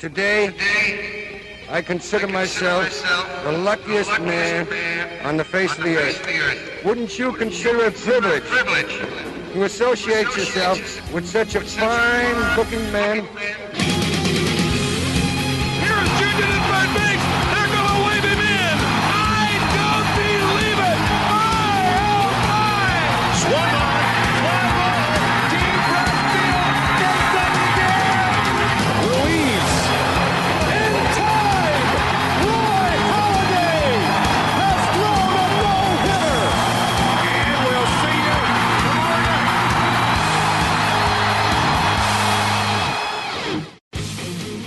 Today, I consider myself the luckiest man on the face of the earth. Wouldn't you consider it a privilege to associate yourself with such a fine looking man?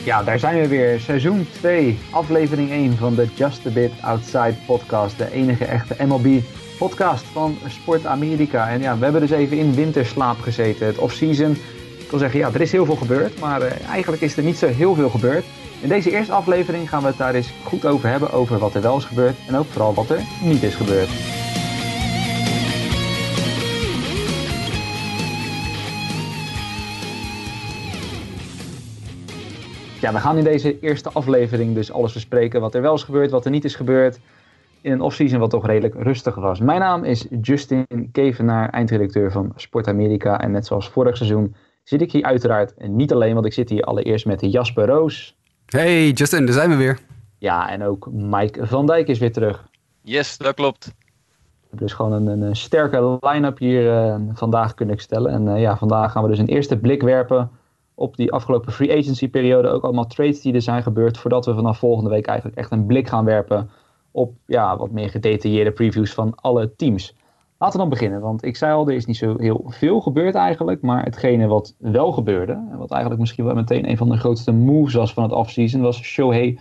Ja, daar zijn we weer. Seizoen 2, aflevering 1 van de Just a Bit Outside podcast. De enige echte MLB podcast van Sport Amerika. En ja, we hebben dus even in winterslaap gezeten, het off-season. Ik wil zeggen, ja, er is heel veel gebeurd, maar eh, eigenlijk is er niet zo heel veel gebeurd. In deze eerste aflevering gaan we het daar eens goed over hebben, over wat er wel is gebeurd en ook vooral wat er niet is gebeurd. Ja, we gaan in deze eerste aflevering dus alles bespreken wat er wel is gebeurd, wat er niet is gebeurd. In een offseason wat toch redelijk rustig was. Mijn naam is Justin Kevenaar, eindredacteur van Sport Amerika. En net zoals vorig seizoen zit ik hier uiteraard niet alleen, want ik zit hier allereerst met Jasper Roos. Hey Justin, daar zijn we weer. Ja, en ook Mike van Dijk is weer terug. Yes, dat klopt. We hebben dus gewoon een, een sterke line-up hier eh, vandaag kunnen stellen. En eh, ja, vandaag gaan we dus een eerste blik werpen op die afgelopen free agency periode. Ook allemaal trades die er zijn gebeurd. Voordat we vanaf volgende week eigenlijk echt een blik gaan werpen op ja, wat meer gedetailleerde previews van alle teams. Laten we dan beginnen, want ik zei al, er is niet zo heel veel gebeurd eigenlijk. Maar hetgene wat wel gebeurde, en wat eigenlijk misschien wel meteen een van de grootste moves was van het offseason, was Shohei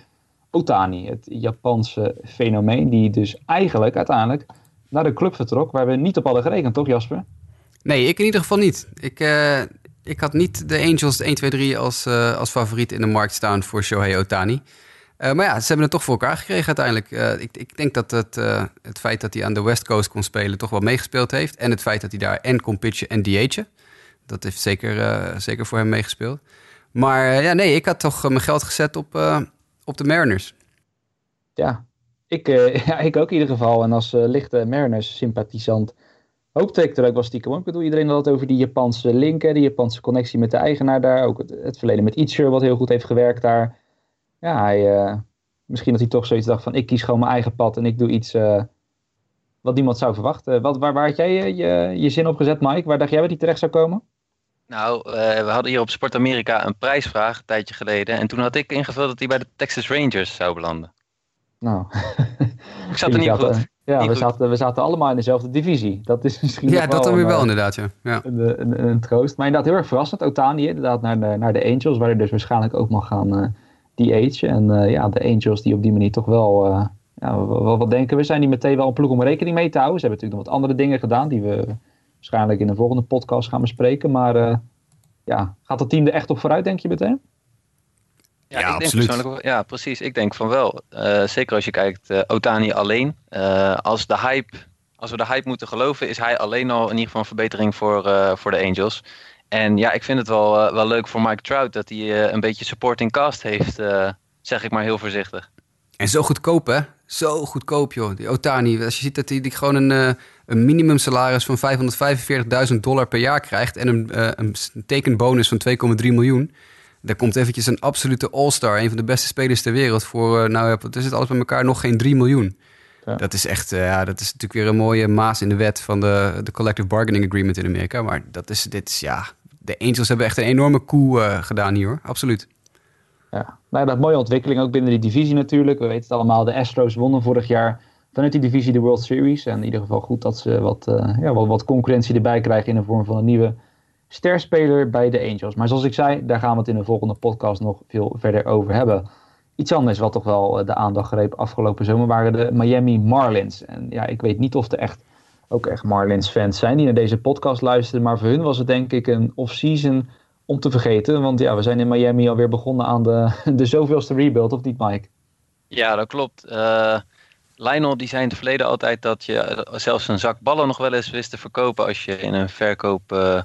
Otani. Het Japanse fenomeen, die dus eigenlijk uiteindelijk naar de club vertrok, waar we niet op hadden gerekend, toch Jasper? Nee, ik in ieder geval niet. Ik, eh, ik had niet de Angels 1, 2, 3 als, eh, als favoriet in de markt staan voor Shohei Otani. Eh, maar ja, ze hebben het toch voor elkaar gekregen uiteindelijk. Eh, ik, ik denk dat het, het feit dat hij aan de West Coast kon spelen toch wel meegespeeld heeft. En het feit dat hij daar en kon pitchen en DH'en. Dat heeft zeker, zeker voor hem meegespeeld. Maar ja, nee, ik had toch mijn geld gezet op, op de Mariners. Ja, ik, ja, ik ook in ieder geval. En als lichte Mariners-sympathisant hoopte ik er ook wel stiekem. op. Ik bedoel, iedereen had het over die Japanse linken, die Japanse connectie met de eigenaar daar. Ook het, het verleden met Itcher, wat heel goed heeft gewerkt daar. Ja, hij, eh, misschien dat hij toch zoiets dacht van, ik kies gewoon mijn eigen pad en ik doe iets eh, wat niemand zou verwachten. Wat, waar, waar had jij je, je, je zin op gezet, Mike? Waar dacht jij dat hij terecht zou komen? Nou, eh, we hadden hier op Sport Amerika een prijsvraag een tijdje geleden. En toen had ik ingevuld dat hij bij de Texas Rangers zou belanden. Nou, Ik zat er niet goed. Ja, we zaten, we zaten allemaal in dezelfde divisie. Dat is misschien Ja, dat dan weer wel eh, inderdaad, ja. ja. een, een, een troost. Maar inderdaad heel erg verrassend. Otani inderdaad naar de, naar de Angels, waar hij dus waarschijnlijk ook mag gaan eh DH. En eh, ja, de Angels die op die manier toch wel... eh, ja, wat, wat denken we? Zijn die meteen wel een ploeg om rekening mee te houden? Ze hebben natuurlijk nog wat andere dingen gedaan die we waarschijnlijk in de volgende podcast gaan bespreken. Maar ja, gaat dat team er echt op vooruit, denk je meteen? Ja, absoluut. ja, precies. Ik denk van wel. Eh, zeker als je kijkt, eh, Otani alleen. Eh, als, de hype, als we de hype moeten geloven, is hij alleen al in ieder geval een verbetering voor, voor de Angels. En ja, ik vind het wel, wel leuk voor Mike Trout dat hij een beetje supporting cast heeft. zeg ik maar heel voorzichtig. En zo goedkoop, hè? Zo goedkoop, joh. Die Otani, als je ziet dat hij gewoon een, een minimumsalaris van 545.000 dollar per jaar krijgt... en een, een tekenbonus van 2,3 miljoen... daar komt eventjes een absolute all-star, een van de beste spelers ter wereld... voor, eh, nou wat is het alles bij elkaar, nog geen 3 miljoen. Ja. Dat is echt, eh, ja, dat is natuurlijk weer een mooie maas in de wet... van de, de Collective Bargaining Agreement in Amerika. Maar dat is, dit is, ja... De Angels hebben echt een enorme coup eh, gedaan hier, hoor. Absoluut. Ja, nou, dat mooie ontwikkeling ook binnen die divisie natuurlijk. We weten het allemaal, de Astros wonnen vorig jaar vanuit die divisie de World Series. En in ieder geval goed dat ze wat, ja, wat, wat concurrentie erbij krijgen in de vorm van een nieuwe sterspeler bij de Angels. Maar zoals ik zei, daar gaan we het in de volgende podcast nog veel verder over hebben. Iets anders wat toch wel eh, de aandacht greep afgelopen zomer waren de Miami Marlins. En ja, ik weet niet of er echt ook echt Marlins fans zijn die naar deze podcast luisteren. Maar voor hun was het denk ik een off-season om te vergeten. Want ja, we zijn in Miami alweer begonnen aan de, de zoveelste rebuild, of niet Mike? Ja, dat klopt. Eh Lionel die zei in het verleden altijd dat je zelfs een zak ballen nog wel eens wist te verkopen als je in een verkoop eh,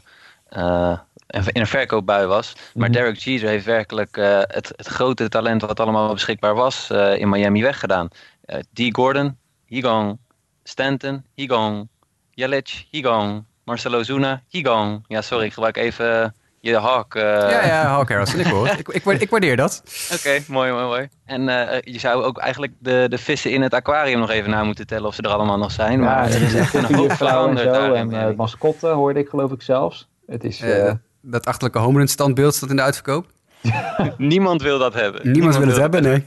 eh, in een verkoopbui was. Maar Mhm. Derek Jeter heeft werkelijk eh, het, het grote talent wat allemaal beschikbaar was eh, in Miami weggedaan. Eh D. Gordon, he gone. Stanton, he gone. Yelich, he gone. Marcelo Zuna, he gone. Ja, sorry, ik gebruik even je hawk. eh, ja, ja, Hawk Harrelson, ik hoor ik, ik, waarde- ik waardeer dat. Oké, mooi, mooi, mooi. En eh, je zou ook eigenlijk de, de vissen in het aquarium nog even na moeten tellen of ze er allemaal nog zijn. Maar er is echt een hoop en veranderd. En eh, mascotte hoorde ik geloof ik zelfs. Het is... Eh, eh, dat achterlijke homerun standbeeld staat in de uitverkoop. Niemand wil dat hebben. Niemand, wil het hebben, nee.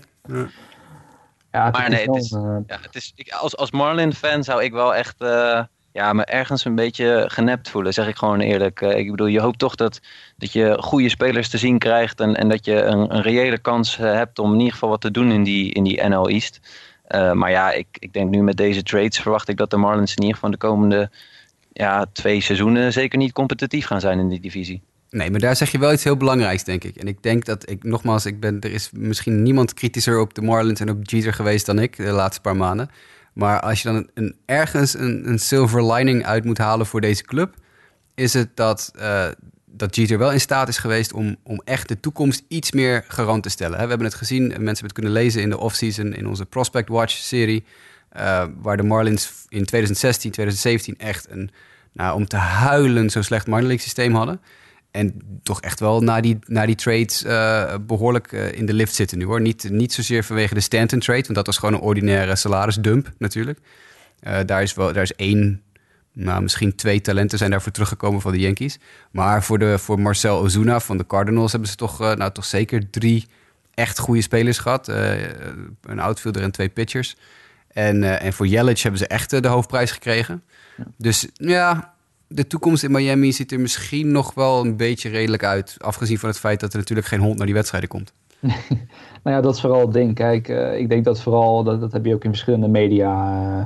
ja, het maar is nee, wel, het is- eh, Ja, het is, ik, als, als Marlin-fan zou ik wel echt eh, ja, me ergens een beetje genept voelen, zeg ik gewoon eerlijk. Ik bedoel, je hoopt toch dat, dat je goede spelers te zien krijgt en, en dat je een, een reële kans hebt om in ieder geval wat te doen in die, in die NL East. Eh, maar ja, ik, ik denk nu met deze trades verwacht ik dat de Marlins in ieder geval de komende ja, twee seizoenen zeker niet competitief gaan zijn in die divisie. Nee, maar daar zeg je wel iets heel belangrijks, denk ik. En ik denk dat ik, nogmaals, ik ben, er is misschien niemand kritischer op de Marlins en op Jeter geweest dan ik de laatste paar maanden. Maar als je dan een, ergens een, een silver lining uit moet halen voor deze club, is het dat, eh, dat Jeter wel in staat is geweest om, om echt de toekomst iets meer garant te stellen. We hebben het gezien, mensen hebben het kunnen lezen in de offseason in onze Prospect Watch serie, eh, waar de Marlins in 2016, 2017 echt een, nou, om te huilen zo slecht minor systeem hadden. En toch echt wel na die, na die trades eh, behoorlijk eh, in de lift zitten nu hoor. Niet, niet zozeer vanwege de Stanton trade, want dat was gewoon een ordinaire salarisdump natuurlijk. Eh, daar, is wel, daar is één, nou, misschien twee talenten zijn daarvoor teruggekomen van de Yankees. Maar voor, de, voor Marcel Ozuna van de Cardinals hebben ze toch, nou, toch zeker drie echt goede spelers gehad. Eh, een outfielder en twee pitchers. En, en voor Yelich hebben ze echt de hoofdprijs gekregen. Dus ja, de toekomst in Miami ziet er misschien nog wel een beetje redelijk uit. Afgezien van het feit dat er natuurlijk geen hond naar die wedstrijden komt. Nou ja, dat is vooral het ding. Kijk, eh, ik denk dat vooral, dat, dat heb je ook in verschillende media eh,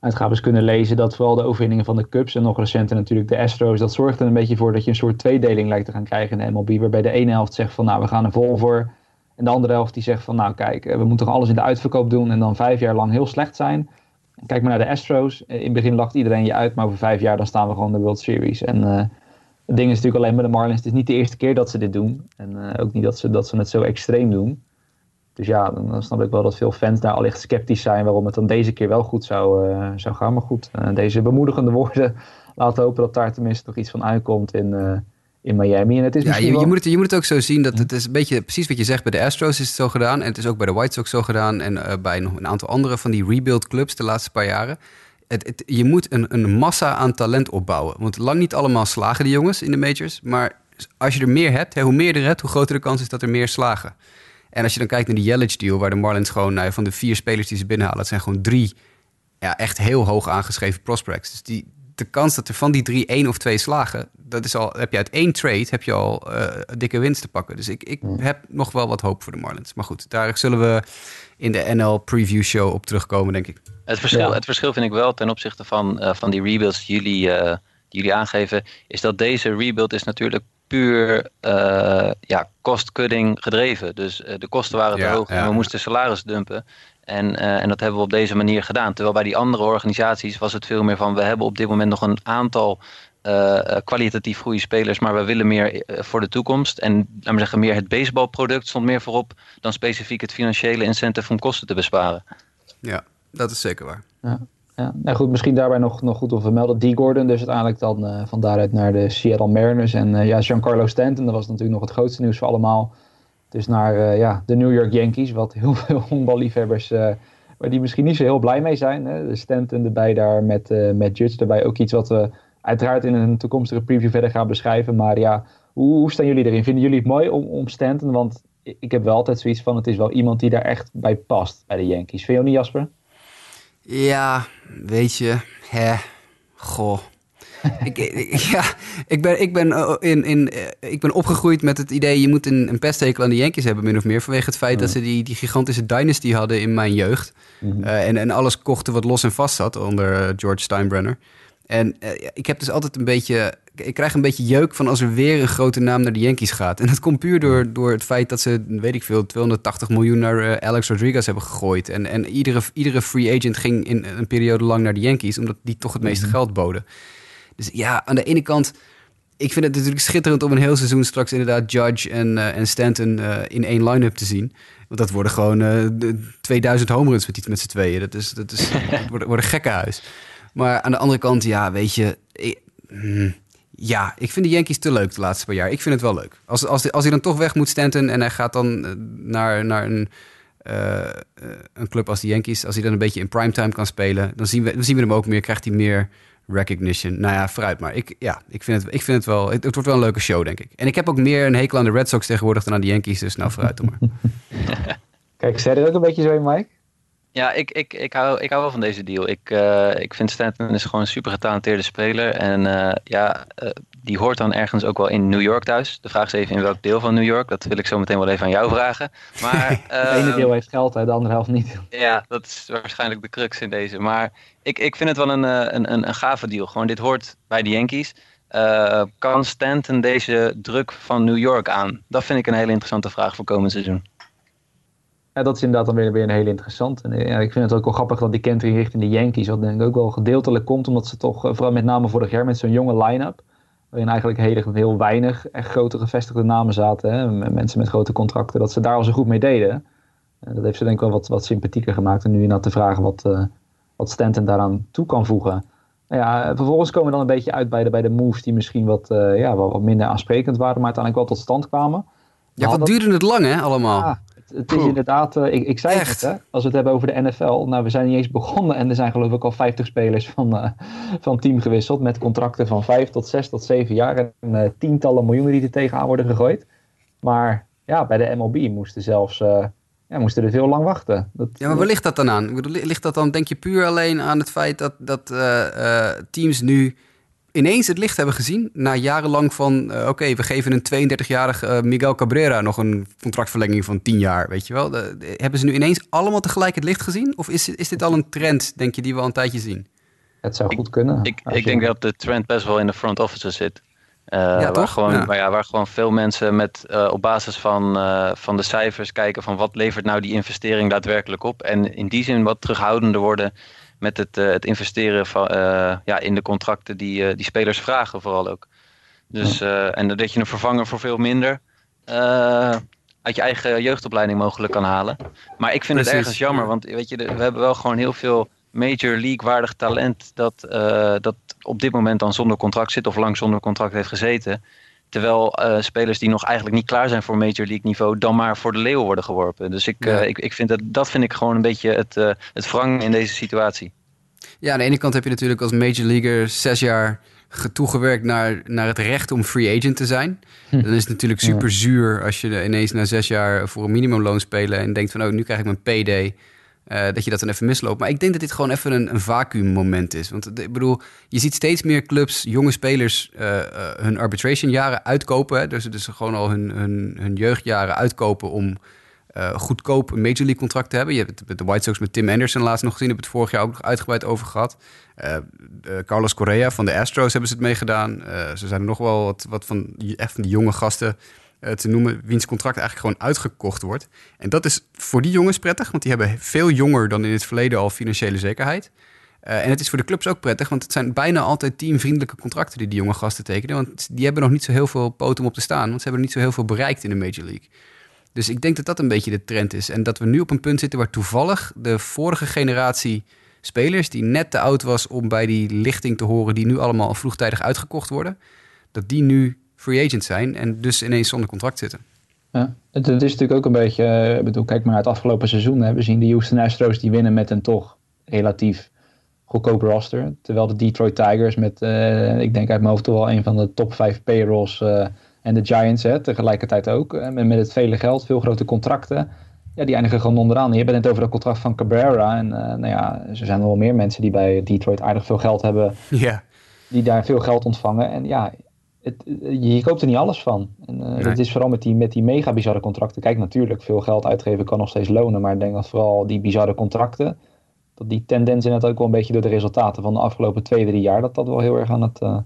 uitgaves kunnen lezen, dat vooral de overwinningen van de Cubs en nog recenter natuurlijk de Astros, dat zorgt er een beetje voor dat je een soort tweedeling lijkt te gaan krijgen in de MLB, waarbij de ene helft zegt van nou, we gaan er vol voor. En de andere helft die zegt van nou kijk, eh, we moeten toch alles in de uitverkoop doen en dan vijf jaar lang heel slecht zijn. Kijk maar naar de Astros. Eh, In het begin lacht iedereen je uit, maar over vijf jaar dan staan we gewoon in de World Series. En eh, het ding is natuurlijk alleen met de Marlins, het is niet de eerste keer dat ze dit doen. En eh, ook niet dat ze, dat ze het zo extreem doen. Dus ja, dan, snap ik wel dat veel fans daar allicht sceptisch zijn waarom het dan deze keer wel goed zou, zou gaan. Maar goed, deze bemoedigende woorden laten hopen dat daar tenminste nog iets van uitkomt in, in Miami. En het is Ja, je, je, moet het, je moet het ook zo zien dat het is een beetje precies wat je zegt. Bij de Astros is het zo gedaan. En het is ook bij de White Sox zo gedaan. En eh, bij nog een aantal andere van die rebuild clubs de laatste paar jaren. Het, het- je moet een, een massa aan talent opbouwen. Want lang niet allemaal slagen die jongens in de majors. Maar als je er meer hebt, hè, hoe meer er hebt, hoe groter de kans is dat er meer slagen. En als je dan kijkt naar die Yelich deal, waar de Marlins gewoon nou van de vier spelers die ze binnenhalen, het zijn gewoon drie ja, echt heel hoog aangeschreven prospects. Dus die, de kans dat er van die drie één of twee slagen, dat is al, heb je uit één trade heb je al eh, een dikke winst te pakken. Dus ik, ik heb nog wel wat hoop voor de Marlins. Maar goed, daar zullen we in de NL preview show op terugkomen, denk ik. Het verschil, Ja. het verschil vind ik wel ten opzichte van, eh, van die rebuilds die jullie, eh, die jullie aangeven, is dat deze rebuild is natuurlijk puur eh ja, cost-cutting gedreven. Dus eh, de kosten waren te Ja, hoog en ja. we moesten salaris dumpen. En, eh, en dat hebben we op deze manier gedaan. Terwijl bij die andere organisaties was het veel meer van... we hebben op dit moment nog een aantal eh, eh, kwalitatief goede spelers... maar we willen meer voor de toekomst. En laten we zeggen, meer het baseballproduct stond meer voorop... dan specifiek het financiële incentive om kosten te besparen. Ja, dat is zeker waar. Ja, ja. Nou goed, misschien daarbij nog, nog goed om te vermelden. D. Gordon dus uiteindelijk dan eh, van daaruit naar de Seattle Mariners. En eh, ja, Giancarlo Stanton, dat was natuurlijk nog het grootste nieuws voor allemaal. Dus naar eh, ja, de New York Yankees, wat heel veel honkballiefhebbers... eh waar die misschien niet zo heel blij mee zijn. Hè? De Stanton erbij daar met, eh met Judge erbij. Ook iets wat we uiteraard in een toekomstige preview verder gaan beschrijven. Maar ja, hoe, hoe staan jullie erin? Vinden jullie het mooi om, om Stanton? Want ik heb wel altijd zoiets van, het is wel iemand die daar echt bij past bij de Yankees. Vind je niet, Jasper? Ja, weet je, hè, goh. Ik, ik- ja, ik ben, ik, ben, eh, in, in, eh, ik ben opgegroeid met het idee... je moet een, een pesthekel aan de Yankees hebben, min of meer... vanwege het feit dat ze die, die gigantische dynasty hadden in mijn jeugd. Eh, en, en alles kochten wat los en vast zat onder George Steinbrenner. En ik heb dus altijd een beetje... Ik krijg een beetje jeuk van als er weer een grote naam naar de Yankees gaat. En dat komt puur door, door het feit dat ze, weet ik veel... 280 miljoen naar Alex Rodriguez hebben gegooid. En, en iedere, iedere free agent ging in een periode lang naar de Yankees... omdat die toch het meeste geld boden. Dus ja, aan de ene kant ik vind het natuurlijk schitterend om een heel seizoen straks inderdaad Judge en, eh, en Stanton eh, in één line-up te zien. Want dat worden gewoon de 2000 home runs met, met z'n tweeën. Dat, is, dat, is, dat wordt, wordt een gekke huis. Maar aan de andere kant, ja, weet je... ik- hmm, ja, ik vind de Yankees te leuk de laatste paar jaar. Ik vind het wel leuk. Als, als, als hij dan toch weg moet, Stanton, en hij gaat dan eh, naar, naar een, een club als de Yankees... als hij dan een beetje in primetime kan spelen... dan zien we, dan zien we hem ook meer, krijgt hij meer recognition. Nou ja, vooruit maar. Ik, ja, ik, vind het, ik vind het wel... Het, wordt wel een leuke show, denk ik. En ik heb ook meer een hekel aan de Red Sox tegenwoordig... dan aan de Yankees, dus nou vooruit maar. Kijk, zei er ook een beetje zo Mike? Ja, ik, ik, ik, hou, ik hou wel van deze deal. Ik, eh, ik vind Stanton is gewoon een super getalenteerde speler. En eh, ja, eh, die hoort dan ergens ook wel in New York thuis. De vraag is even in welk deel van New York. Dat wil ik zo meteen wel even aan jou vragen. Maar, Het ene ehm, deel heeft geld, hè, de andere helft niet. Ja, dat is waarschijnlijk de crux in deze. Maar ik, ik vind het wel een, een, een, een gave deal. Gewoon, dit hoort bij de Yankees. Kan Stanton deze druk van New York aan? Dat vind ik een hele interessante vraag voor komend seizoen. Ja, dat is inderdaad dan weer, weer een heel interessant. En ja, ik vind het ook wel grappig dat die kentering richting de Yankees, wat denk ik ook wel gedeeltelijk komt, omdat ze toch, eh, vooral met name vorig jaar, met zo'n jonge line-up, waarin eigenlijk heel, heel weinig echt grote gevestigde namen zaten, hè, mensen met grote contracten, dat ze daar al zo goed mee deden. En dat heeft ze denk ik wel wat, wat sympathieker gemaakt. En nu inderdaad te vragen wat, eh, wat Stanton daaraan toe kan voegen. Nou ja, vervolgens komen we dan een beetje uit bij de, bij de moves die misschien wat, eh, ja, wat, minder aansprekend waren, maar uiteindelijk wel tot stand kwamen. Ja, wat duurde het lang, hè, allemaal? ja, het, is inderdaad, eh, ik, ik zei Echt? het, hè, als we het hebben over de NFL. Nou, we zijn niet eens begonnen en er zijn geloof ik al 50 spelers van, eh, van team gewisseld. Met contracten van 5 tot 6 tot 7 jaar en eh, tientallen miljoenen die er tegenaan worden gegooid. Maar ja, bij de MLB moesten zelfs ja, moesten er veel lang wachten. Dat, Ja, maar waar ligt dat dan aan? Ligt dat dan, denk je, puur alleen aan het feit dat, dat teams nu ineens het licht hebben gezien? Na jarenlang van, eh, oké, we geven een 32-jarige eh, Miguel Cabrera nog een contractverlenging van 10 jaar, weet je wel? De- de- hebben ze nu ineens allemaal tegelijk het licht gezien? Of is, is dit al een trend, denk je, die we al een tijdje zien? het zou goed kunnen. Ik, ik denk dat de trend best wel in de front offices zit. Eh, waar, toch? Gewoon, Ja. Waar, ja, waar gewoon veel mensen met, eh, op basis van, eh, van de cijfers kijken van wat levert nou die investering daadwerkelijk op. En in die zin wat terughoudender worden met het, eh, het investeren van, eh, ja, in de contracten die, eh, die spelers vragen vooral ook. Dus, en dat je een vervanger voor veel minder uit je eigen jeugdopleiding mogelijk kan halen. Maar ik vind het ergens jammer, want weet je, we hebben wel gewoon heel veel Major League waardig talent dat, dat op dit moment dan zonder contract zit of lang zonder contract heeft gezeten. Terwijl eh, spelers die nog eigenlijk niet klaar zijn voor Major League niveau dan maar voor de leeuw worden geworpen. Dus ik, Ja. eh, ik, ik vind dat, dat vind ik gewoon een beetje het, eh het wrang in deze situatie. Ja, aan de ene kant heb je natuurlijk als major leaguer zes jaar ge- toegewerkt naar, naar het recht om free agent te zijn. Dan is het natuurlijk super zuur als je ineens na zes jaar voor een minimumloon spelen en denkt van oh, nu krijg ik mijn payday. Eh, dat je dat dan even misloopt. Maar ik denk dat dit gewoon even een, een vacuümmoment is. Want ik bedoel, je ziet steeds meer clubs, jonge spelers, eh, eh, hun arbitration jaren uitkopen. Dus, dus gewoon al hun, hun, hun jeugdjaren uitkopen om goedkoop een Major League contract te hebben. Je hebt de White Sox met Tim Anderson laatst nog gezien. Heb het vorig jaar ook nog uitgebreid over gehad. Eh, eh, Carlos Correa van de Astros hebben ze het mee gedaan. Eh, ze zijn er nog wel wat, wat van, echt van die jonge gasten te noemen... wiens contract eigenlijk gewoon uitgekocht wordt. En dat is voor die jongens prettig... want die hebben veel jonger dan in het verleden al financiële zekerheid. Eh, en het is voor de clubs ook prettig... want het zijn bijna altijd teamvriendelijke contracten... die die jonge gasten tekenen. Want die hebben nog niet zo heel veel poten op te staan... want ze hebben niet zo heel veel bereikt in de Major League. Dus ik denk dat dat een beetje de trend is. En dat we nu op een punt zitten waar toevallig de vorige generatie spelers, die net te oud was om bij die lichting te horen, die nu allemaal vroegtijdig uitgekocht worden, dat die nu free agent zijn en dus ineens zonder contract zitten. Ja, het, het is natuurlijk ook een beetje, eh, ik bedoel, kijk maar naar het afgelopen seizoen. Hè. We zien de Houston Astros die winnen met een toch relatief goedkoop roster. Terwijl de Detroit Tigers met, eh, ik denk uit mijn hoofd toch wel een van de top 5 payrolls. eh, en de Giants hè, tegelijkertijd ook. met, met het vele geld, veel grote contracten. Ja, die eindigen gewoon onderaan. Je hebt het net over dat contract van Cabrera. En eh, nou ja, er zijn wel meer mensen die bij Detroit aardig veel geld hebben Ja. die daar veel geld ontvangen. En ja, het, je, koopt er niet alles van. En, eh, Nee. Dat is vooral met die, met die mega bizarre contracten. Kijk, natuurlijk, veel geld uitgeven kan nog steeds lonen. Maar ik denk dat vooral die bizarre contracten, dat die tendens inderdaad ook wel een beetje door de resultaten van de afgelopen twee, drie jaar, dat dat wel heel erg aan het... eh,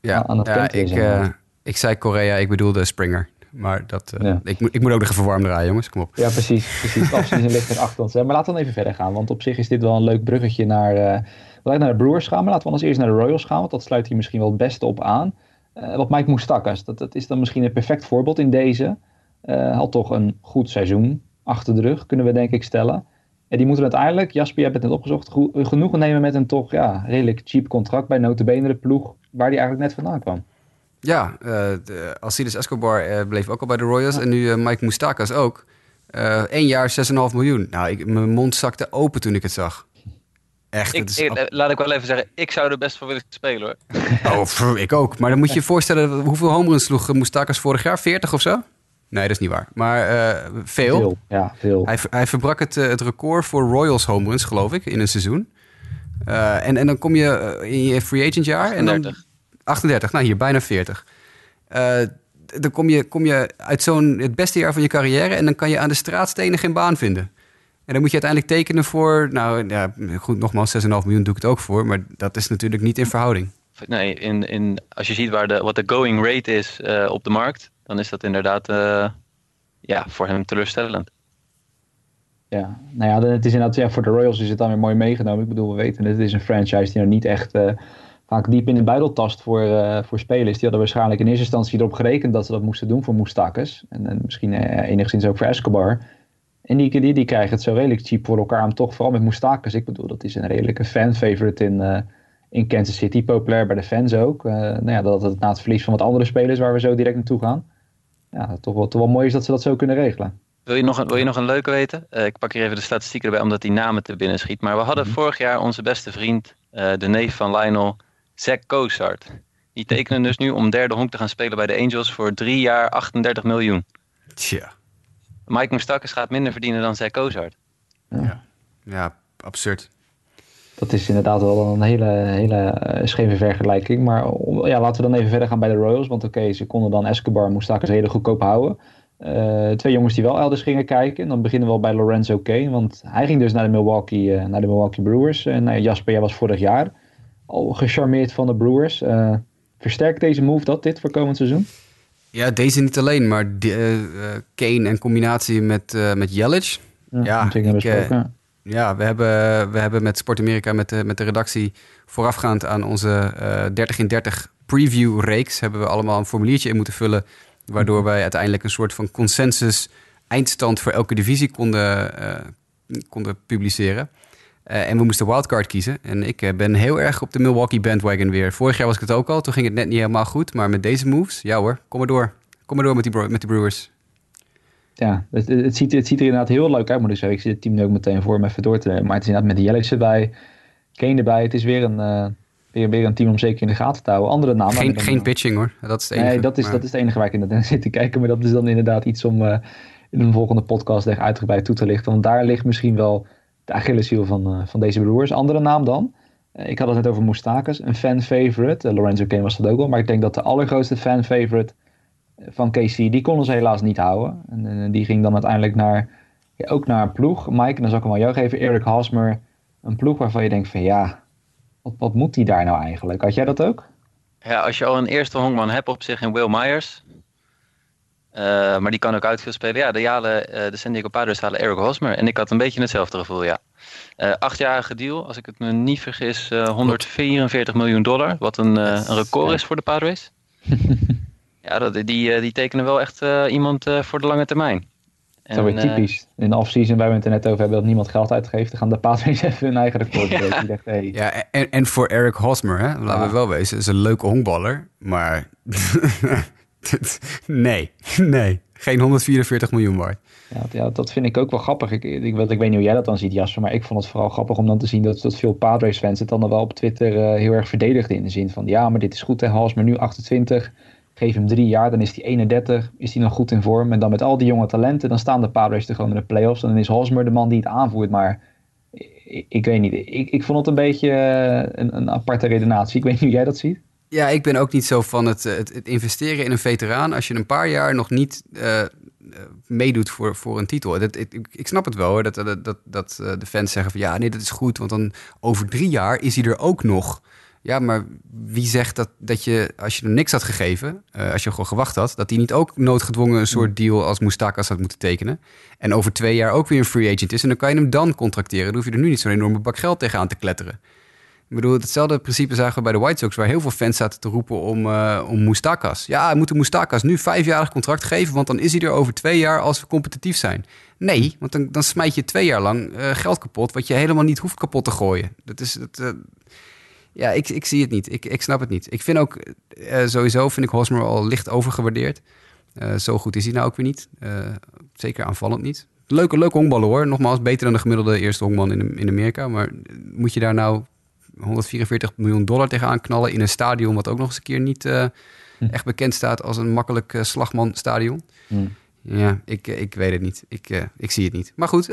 Ja, aan het ja ik, eh, ja. ik zei Korea, ik bedoelde Springer. Maar dat, eh, Ja. ik, moet, ik moet ook nog even warm draaien, jongens. Kom op. Ja, precies. precies. Afzien ligt er achter ons. hè. Maar laten we dan even verder gaan. Want op zich is dit wel een leuk bruggetje naar, eh we naar de Brewers gaan. Maar laten we anders eerst naar de Royals gaan. Want dat sluit hier misschien wel het beste op aan. Uh, wat Mike Moustakas, dat, dat is dan misschien een perfect voorbeeld in deze. Uh, had toch een goed seizoen achter de rug, kunnen we denk ik stellen. En die moeten uiteindelijk, Jasper, je hebt het net opgezocht, genoegen nemen met een toch ja, redelijk cheap contract bij notabene de ploeg waar die eigenlijk net vandaan kwam. Ja, uh, Alcides Escobar bleef ook al bij de Royals en nu Mike Moustakas ook. Eén jaar 6,5 miljoen. Nou, ik, mijn mond zakte open toen ik het zag. Echt. Ik, is ik, laat ik wel even zeggen, ik zou er best voor willen spelen hoor. Oh, ik ook. Maar dan moet je je voorstellen, hoeveel homeruns sloeg Moustakas vorig jaar? 40 of zo? Nee, dat is niet waar. Maar uh, veel. veel. Ja, veel. Hij, hij verbrak het, uh, het record voor Royals homeruns, geloof ik, in een seizoen. Uh, en, en dan kom je in je free agent jaar. 38. En dan, 38, nou hier, bijna 40. dan kom je, kom je uit zo'n het beste jaar van je carrière... en dan kan je aan de straatstenen geen baan vinden. En dan moet je uiteindelijk tekenen voor... Nou ja, goed, nogmaals, 6,5 miljoen doe ik het ook voor... maar dat is natuurlijk niet in verhouding. Nee, in, in, als je ziet waar de, wat de going rate is op de markt dan is dat inderdaad uh, ja, voor hem teleurstellend. Ja, nou ja, het is inderdaad, ja, voor de Royals is het dan weer mooi meegenomen. Ik bedoel, we weten het is een franchise die nou niet echt uh, vaak diep in de buidel tast voor, uh, voor spelers. Die hadden waarschijnlijk in eerste instantie erop gerekend dat ze dat moesten doen voor Moestakis. En, en misschien enigszins ook voor Escobar. En die, die, die krijgen het zo redelijk cheap voor elkaar. om toch vooral met Moestakis. Ik bedoel, dat is een redelijke fan-favorite in in Kansas City, populair bij de fans ook. Uh, nou ja, dat het na het verlies van wat andere spelers waar we zo direct naartoe gaan. Ja, toch wel, toch wel mooi is dat ze dat zo kunnen regelen. Wil je nog een, wil je nog een leuke weten? Uh, ik pak hier even de statistieken erbij omdat die namen te binnen schiet. Maar we hadden mm -hmm. vorig jaar onze beste vriend, uh, de neef van Lionel, Zach Cozart. Die tekenen dus nu om derde honk te gaan spelen bij de Angels voor drie jaar 38 miljoen. Tja. Mike Moustakas gaat minder verdienen dan Zach Cozart. Ja. ja, absurd. Dat is inderdaad wel een hele, hele scheve vergelijking. Maar ja, laten we dan even verder gaan bij de Royals. Want oké, okay, ze konden dan Escobar en Moustakas hele goedkoop houden. Uh, twee jongens die wel elders gingen kijken. En dan beginnen we al bij Lorenzo Kane. Want hij ging dus naar de Milwaukee, uh, naar de Milwaukee Brewers. En uh, Jasper, jij was vorig jaar al gecharmeerd van de Brewers. versterkt deze move dat, dit voor komend seizoen? Ja, deze niet alleen. Maar de, Kane in combinatie met, met Jelic. Ja, ja ik, ja, we hebben, we hebben met Sport Amerika, met de, met de redactie, voorafgaand aan onze uh, 30 in 30 preview-reeks, hebben we allemaal een formuliertje in moeten vullen. Waardoor mhm. wij uiteindelijk een soort van consensus eindstand voor elke divisie konden, uh, konden publiceren. Uh, en we moesten wildcard kiezen. En ik uh, ben heel erg op de Milwaukee bandwagon weer. Vorig jaar was ik het ook al. Toen ging het net niet helemaal goed. Maar met deze moves, ja hoor, kom maar door. Kom maar door met die, met die Brewers ja, het, het, ziet, het ziet er inderdaad heel leuk uit, moet ik zeggen. Ik zie het team nu ook meteen voor me even door te nemen. Maar het is inderdaad met Jellics erbij, Kane erbij. Het is weer een, uh, weer, weer een team om zeker in de gaten te houden. Andere namen. Geen, geen pitching hoor, dat is het enige. Nee, dat is, dat is het enige waar ik inderdaad zit te kijken. Maar dat is dan inderdaad iets om in een volgende podcast echt uitgebreid toe te lichten. Want daar ligt misschien wel de Achilleshiel van, uh, van deze broers. Andere naam dan? ik had het net over Moustakas, een fan favorite. Lorenzo Kane was dat ook wel. Maar ik denk dat de allergrootste fan favorite van KC, die konden ze helaas niet houden. En, en die ging dan uiteindelijk naar, ook naar een ploeg. Mike, dan zal ik hem aan jou geven. Eric Hosmer, een ploeg waarvan je denkt van ja, wat, wat moet die daar nou eigenlijk? Had jij dat ook? Ja, als je al een eerste honkman hebt op zich in Will Myers, maar die kan ook uitveel spelen. Ja, de, jalen, uh, de San Diego Padres halen Eric Hosmer. En ik had een beetje hetzelfde gevoel, ja. Uh, achtjarige deal, als ik het me niet vergis, 144 miljoen dollar. Wat een, een record is voor de Padres. Ja, dat, die, eh, die tekenen wel echt uh, iemand uh, voor de lange termijn. En, dat is weer typisch. In de off-season waar we het er net over hebben dat niemand geld uitgeeft, dan gaan de Padres even hun eigen record ja. Dacht, hey. ja, en, en voor Eric Hosmer, hè? laten ja. we wel wezen, is een leuke honkballer, maar nee, nee, geen 144 miljoen waard. Ja, ja, dat vind ik ook wel grappig. Ik, ik, ik, weet niet hoe jij dat dan ziet, Jasper, maar ik vond het vooral grappig om dan te zien dat, dat veel Padres-fans het dan wel op Twitter uh, heel erg verdedigden in de zin van, ja, maar dit is goed, hè, Hosmer nu 28 Geef hem drie jaar, dan is hij 31. Is hij nog goed in vorm? En dan met al die jonge talenten, dan staan de Padres er gewoon in de playoffs. En dan is Hosmer de man die het aanvoert. Maar ik, ik weet niet. Ik, ik vond het een beetje eh, een, een aparte redenatie. Ik weet niet hoe jij dat ziet. Ja, ik ben ook niet zo van het, het, het investeren in een veteraan. Als je een paar jaar nog niet uh, meedoet voor, voor een titel. Dat, ik, snap het wel hoor, dat, dat, dat, de fans zeggen van ja, nee, dat is goed. Want dan over drie jaar is hij er ook nog. Ja, maar wie zegt dat, dat je, als je hem niks had gegeven, als je gewoon gewacht had, dat hij niet ook noodgedwongen een soort deal als Moustakas had moeten tekenen. En over twee jaar ook weer een free agent is. En dan kan je hem dan contracteren. Dan hoef je er nu niet zo'n enorme bak geld tegenaan te kletteren. Ik bedoel, hetzelfde principe zagen we bij de White Sox, waar heel veel fans zaten te roepen om, uh, om Moustakas. Ja, moeten Moustakas nu vijfjarig contract geven, want dan is hij er over twee jaar als we competitief zijn. Nee, want dan, dan smijt je twee jaar lang uh, geld kapot, wat je helemaal niet hoeft kapot te gooien. Dat is, dat, uh, ja, ik, ik zie het niet. Ik, ik snap het niet. Ik vind ook, sowieso vind ik Hosmer al licht overgewaardeerd. zo goed is hij nou ook weer niet. zeker aanvallend niet. Leuke, leuke honkballen hoor. Nogmaals, beter dan de gemiddelde eerste honkman in, in Amerika. Maar moet je daar nou 144 miljoen dollar tegenaan knallen in een stadion wat ook nog eens een keer niet uh, hm. echt bekend staat als een makkelijk uh, slagmanstadion. Hm. Ja, ik, eh, ik weet het niet. Ik, ik zie het niet. Maar goed,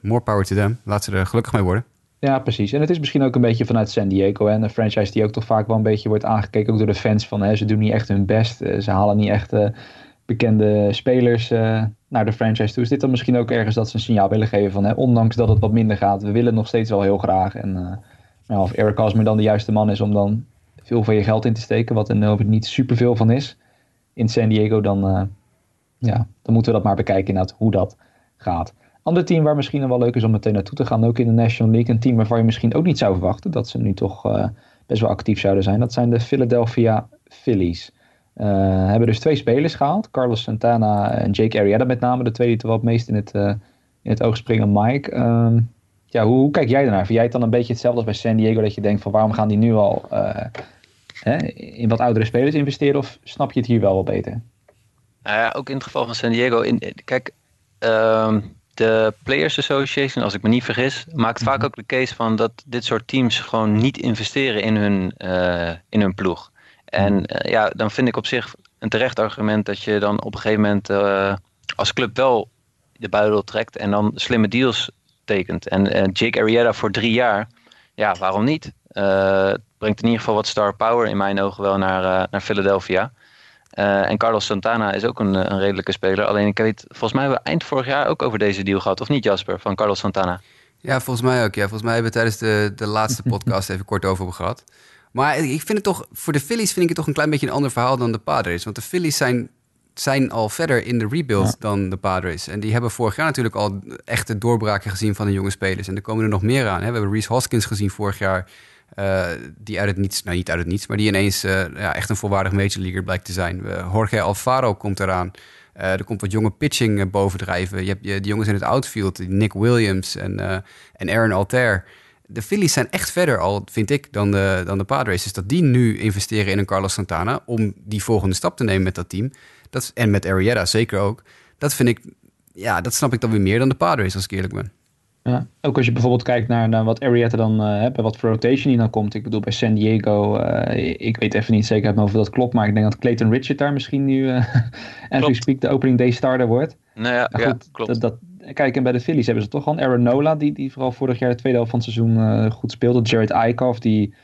more power to them. Laat ze er gelukkig mee worden. Ja, precies. En het is misschien ook een beetje vanuit San Diego. En een franchise die ook toch vaak wel een beetje wordt aangekeken, ook door de fans. Van hè, ze doen niet echt hun best. ze halen niet echt bekende spelers naar de franchise toe. Is dit dan misschien ook ergens dat ze een signaal willen geven van, hè, ondanks dat het wat minder gaat, we willen nog steeds wel heel graag. En nou, of Eric Hosmer dan de juiste man is om dan veel van je geld in te steken, wat er nou niet superveel van is in San Diego, dan, uh, ja, dan moeten we dat maar bekijken inderdaad hoe dat gaat. Ander team waar misschien wel leuk is om meteen naartoe te gaan, ook in de National League. Een team waarvan je misschien ook niet zou verwachten dat ze nu toch uh, best wel actief zouden zijn. Dat zijn de Philadelphia Phillies. Uh, hebben dus twee spelers gehaald. Carlos Santana en Jake Arrieta met name. De twee die wel het meest in het, in het oog springen. Mike, ehm, ja, hoe, hoe, kijk jij daarnaar? Vind jij het dan een beetje hetzelfde als bij San Diego? Dat je denkt van waarom gaan die nu al uh, hè, in wat oudere spelers investeren? Of snap je het hier wel wel beter? Nou ja, ook in het geval van San Diego. In, kijk, uh, de Players Association, als ik me niet vergis, maakt vaak mhm. ook de case van dat dit soort teams gewoon niet investeren in hun, uh, in hun ploeg. En uh, ja, dan vind ik op zich een terecht argument dat je dan op een gegeven moment als club wel de buidel trekt en dan slimme deals tekent. En uh, Jake Arrieta voor drie jaar, ja, waarom niet? Uh, brengt in ieder geval wat star power in mijn ogen wel naar, uh, naar Philadelphia. en Carlos Santana is ook een, een redelijke speler. Alleen ik weet, volgens mij hebben we eind vorig jaar ook over deze deal gehad, of niet Jasper, van Carlos Santana? Ja, volgens mij ook. Ja. Volgens mij hebben we tijdens de, de laatste podcast even kort over gehad. Maar ik vind het toch, voor de Phillies vind ik het toch een klein beetje een ander verhaal dan de Padres. Want de Phillies zijn zijn al verder in de rebuild dan de Padres. En die hebben vorig jaar natuurlijk al echte doorbraken gezien van de jonge spelers. En er komen er nog meer aan. Hè? We hebben Reese Hoskins gezien vorig jaar. Uh, die uit het niets, nou niet uit het niets, maar die ineens uh, ja, echt een volwaardig major leaguer blijkt te zijn. Uh, Jorge Alfaro komt eraan. er komt wat jonge pitching bovendrijven. Je hebt je, de jongens in het outfield, Nick Williams en, en Aaron Altair. De Phillies zijn echt verder al, vind ik, dan de, dan de Padres. Dus dat die nu investeren in een Carlos Santana om die volgende stap te nemen met dat team. Dat, en met Arietta zeker ook. Dat vind ik, ja, dat snap ik dan weer meer dan de Padres, als ik eerlijk ben. Ja, ook als je bijvoorbeeld kijkt naar, naar wat Arietta dan, uh, bij wat voor rotation die dan komt. Ik bedoel, bij San Diego, uh, ik weet even niet zeker of dat klopt, maar ik denk dat Clayton Richard daar misschien nu, uh, as we speak, de opening day starter wordt. Nou ja, ja, klopt. Dat, dat, kijk, en bij de Phillies hebben ze toch al Aaron Nola, die, die vooral vorig jaar de tweede helft van het seizoen goed speelde. Jared Eichhoff, die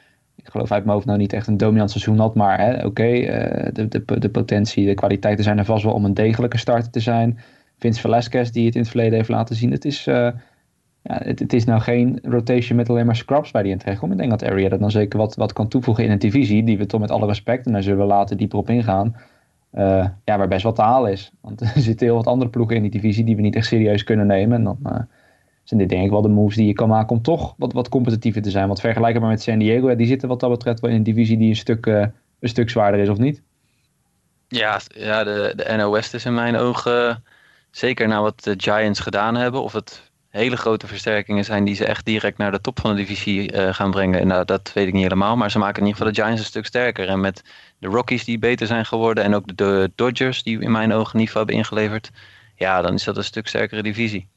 ik geloof uit mijn hoofd nou niet echt een dominant seizoen had. Maar oké, uh, de, de, de potentie, de kwaliteiten zijn er vast wel om een degelijke starter te zijn. Vince Velasquez die het in het verleden heeft laten zien. Het is, uh, ja, het, is nou geen rotation met alleen maar scrubs bij die in. Ik denk dat Area dat dan zeker wat, wat kan toevoegen in een divisie. Die we toch met alle respect, en daar zullen we later dieper op ingaan. Uh, ja, waar best wat te halen is. Want er zitten heel wat andere ploegen in die divisie die we niet echt serieus kunnen nemen. En dan zijn dit denk ik wel de moves die je kan maken om toch wat, wat competitiever te zijn. Want vergelijkbaar met San Diego, die zitten wat dat betreft wel in een divisie die een stuk, uh, een stuk zwaarder is, of niet? Ja, ja de, de NOS is in mijn ogen zeker naar wat de Giants gedaan hebben. Of het hele grote versterkingen zijn die ze echt direct naar de top van de divisie uh, gaan brengen. Nou, dat weet ik niet helemaal, maar ze maken in ieder geval de Giants een stuk sterker. En met de Rockies die beter zijn geworden en ook de, de Dodgers die in mijn ogen niveau hebben ingeleverd. Ja, dan is dat een stuk sterkere divisie.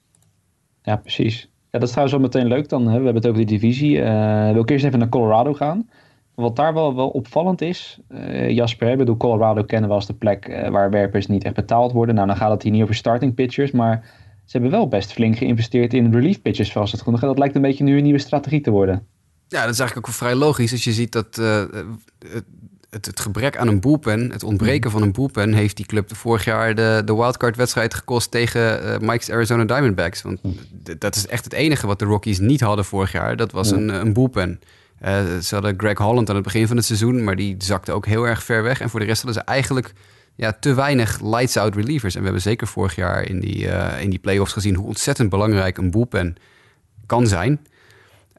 Ja, precies. Ja, dat is trouwens wel meteen leuk dan. Hè? We hebben het over die divisie. Uh, wil ik eerst even naar Colorado gaan. Wat daar wel, wel opvallend is, uh, Jasper, ik bedoel, Colorado kennen we als de plek uh, waar werpers niet echt betaald worden. Nou, dan gaat het hier niet over starting pitchers, maar ze hebben wel best flink geïnvesteerd in relief pitchers, zoals het goed Dat lijkt een beetje nu een nieuwe strategie te worden. Ja, dat is eigenlijk ook vrij logisch. Als je ziet dat het, het, gebrek aan een boelpen, het ontbreken van een boelpen, heeft die club de vorig jaar de, de wildcard-wedstrijd gekost tegen uh, Mike's Arizona Diamondbacks. Want dat is echt het enige wat de Rockies niet hadden vorig jaar. Dat was een, een boelpen. Uh, ze hadden Greg Holland aan het begin van het seizoen, maar die zakte ook heel erg ver weg. En voor de rest hadden ze eigenlijk ja, te weinig lights-out relievers. En we hebben zeker vorig jaar in die, uh, in die playoffs gezien hoe ontzettend belangrijk een boelpen kan zijn.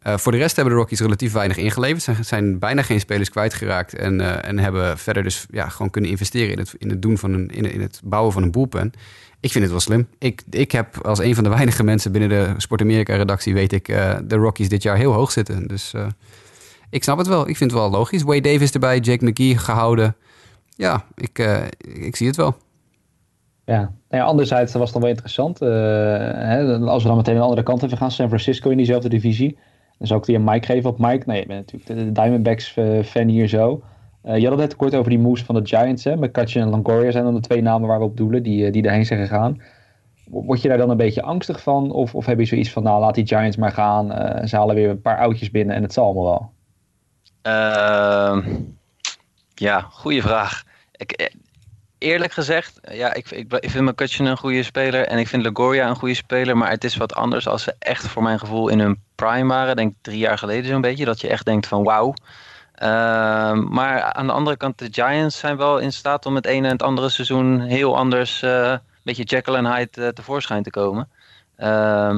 Uh, voor de rest hebben de Rockies relatief weinig ingeleverd. Ze zijn, zijn bijna geen spelers kwijtgeraakt. En, uh, en hebben verder dus ja, gewoon kunnen investeren in het, in het, doen van een, in, in het bouwen van een boelpen. Ik vind het wel slim. Ik, ik heb als een van de weinige mensen binnen de Sport Amerika redactie... weet ik uh, de Rockies dit jaar heel hoog zitten. Dus ik snap het wel. Ik vind het wel logisch. Wade Davis erbij, Jake McGee gehouden. Ja, ik, ik zie het wel. Ja, nou ja, anderzijds was het dan wel interessant. Hè, als we dan meteen de andere kant even gaan, San Francisco in diezelfde divisie. Dan zou ik die aan Mike geven op Mike. Nee, je bent natuurlijk de Diamondbacks uh, fan hier zo. Uh, je had het net kort over die moves van de Giants. Hè? McCutcheon en Longoria zijn dan de twee namen waar we op doelen, die, die erheen zijn gegaan. Word je daar dan een beetje angstig van? Of, of heb je zoiets van, nou laat die Giants maar gaan. ze halen weer een paar oudjes binnen en het zal allemaal wel. Ehm, ja, goede vraag. Ik, eerlijk gezegd, ja, ik, ik, ik vind McCutcheon een goede speler en ik vind Lagoria een goede speler, maar het is wat anders als ze echt voor mijn gevoel in hun prime waren. Denk drie jaar geleden zo'n beetje, dat je echt denkt van wauw. Uh, maar aan de andere kant, de Giants zijn wel in staat om het ene en het andere seizoen heel anders, uh, een beetje Jekyll en Hyde uh, tevoorschijn te komen. Uh,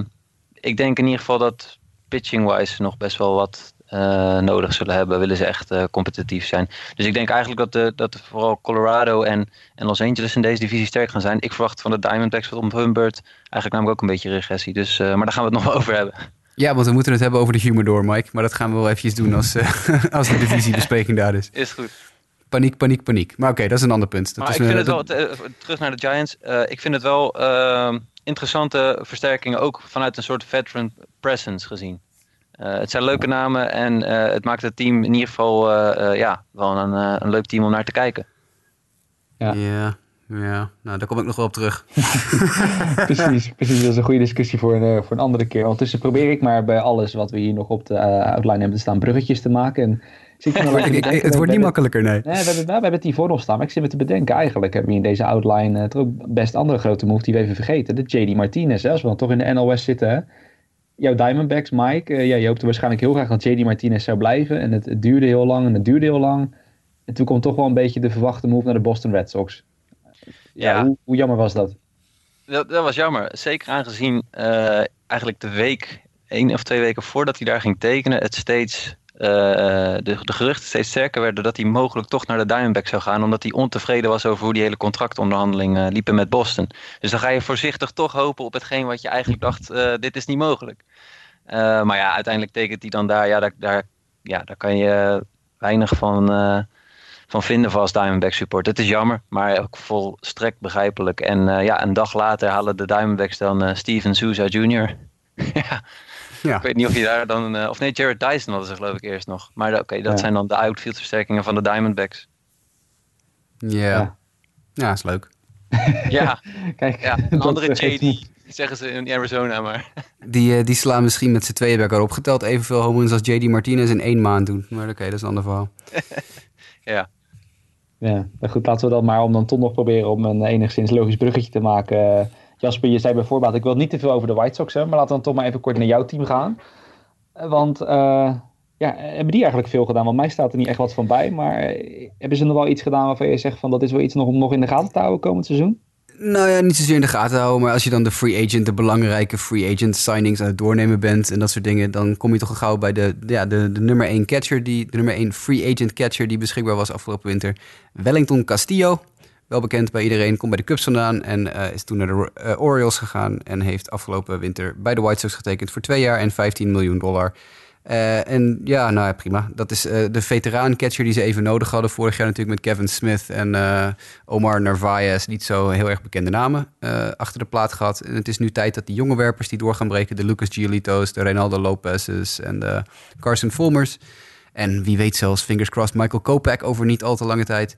ik denk in ieder geval dat pitching-wise nog best wel wat uh, nodig zullen hebben, willen ze echt uh, competitief zijn. Dus ik denk eigenlijk dat, de, dat vooral Colorado en, en Los Angeles in deze divisie sterk gaan zijn. Ik verwacht van de Diamondbacks wat om hun beurt eigenlijk namelijk ook een beetje regressie. Dus, uh, maar daar gaan we het nog wel over hebben. Ja, want we moeten het hebben over de humidor, Mike. Maar dat gaan we wel eventjes doen als, als de divisiebespreking daar is. Is goed. Paniek, paniek, paniek. Maar oké, okay, dat is een ander punt. Dat maar is ik vind het wel, terug naar de Giants. ik vind het wel interessante versterkingen ook vanuit een soort veteran presence gezien. Uh, het zijn leuke namen en uh, het maakt het team in ieder geval uh, ja, wel een, een leuk team om naar te kijken. Ja, ja, ja. nou daar kom ik nog wel op terug. precies, precies, dat is een goede discussie voor een, voor een andere keer. Ondertussen probeer ik maar bij alles wat we hier nog op de outline hebben te staan bruggetjes te maken. En zit ik ik, ik, het wordt niet makkelijker, nee. nee we, hebben, we hebben het hiervoor nog staan, maar ik zit me te bedenken. Eigenlijk hebben we in deze outline uh, ook best andere grote move die we even vergeten. De JD Martinez, hè, als we dan toch in de NOS zitten. Hè? Jouw Diamondbacks, Mike, uh, ja, je hoopte waarschijnlijk heel graag dat JD Martinez zou blijven. En het, het, duurde heel lang en het duurde heel lang. En toen komt toch wel een beetje de verwachte move naar de Boston Red Sox. Ja, ja. Hoe, hoe, jammer was dat? dat? dat? was jammer. Zeker aangezien uh, eigenlijk de week, één of twee weken voordat hij daar ging tekenen, het steeds de, de geruchten steeds sterker werden dat hij mogelijk toch naar de Diamondbacks zou gaan, omdat hij ontevreden was over hoe die hele contractonderhandeling uh, liepen met Boston. Dus dan ga je voorzichtig toch hopen op hetgeen wat je eigenlijk dacht, uh, dit is niet mogelijk. maar ja, uiteindelijk tekent hij dan daar, ja, daar, daar, ja, daar kan je weinig van, van vinden voor als Diamondback support. Het is jammer, maar ook volstrekt begrijpelijk. En ja, een dag later halen de Diamondbacks dan Steven Souza Jr. ja. Ja. Ik weet niet of je daar dan... Uh, of nee, Jared Dyson hadden ze geloof ik eerst nog. Maar oké, okay, dat ja. zijn dan de outfield versterkingen van de Diamondbacks. Ja. Ja, ja is leuk. ja. Kijk, ja, een andere JD zeggen ze in Arizona, maar... Die, uh, die slaan misschien met z'n tweeën bij elkaar opgeteld evenveel homo's als JD Martinez in één maand doen. Maar oké, okay, dat is een ander verhaal. ja. Ja, goed, laten we dan maar om dan toch nog proberen om een enigszins logisch bruggetje te maken... Jasper, je zei bijvoorbeeld, ik wil niet te veel over de White Sox hebben, maar laten we dan toch maar even kort naar jouw team gaan. Want uh, ja, hebben die eigenlijk veel gedaan? Want mij staat er niet echt wat van bij, maar hebben ze nog wel iets gedaan waarvan je zegt van dat is wel iets nog om nog in de gaten te houden komend seizoen? Nou ja, niet zozeer in de gaten houden, maar als je dan de free agent, de belangrijke free agent signings aan het doornemen bent en dat soort dingen, dan kom je toch gauw bij de, ja, de, de nummer 1 catcher, die, de nummer 1 free agent catcher die beschikbaar was afgelopen winter. Wellington Castillo wel bekend bij iedereen, komt bij de Cubs vandaan en uh, is toen naar de uh, Orioles gegaan en heeft afgelopen winter bij de White Sox getekend voor twee jaar en 15 miljoen dollar. Uh, en ja, nou ja, prima. Dat is de veteraan-catcher die ze even nodig hadden. Vorig jaar natuurlijk met Kevin Smith en Omar Narvaez. Niet zo heel erg bekende namen achter de plaat gehad. En het is nu tijd dat die jonge werpers die door gaan breken... de Lucas Giolito's, de Reynaldo Lopez's en de Carson Fulmers... en wie weet zelfs, fingers crossed, Michael Kopech over niet al te lange tijd...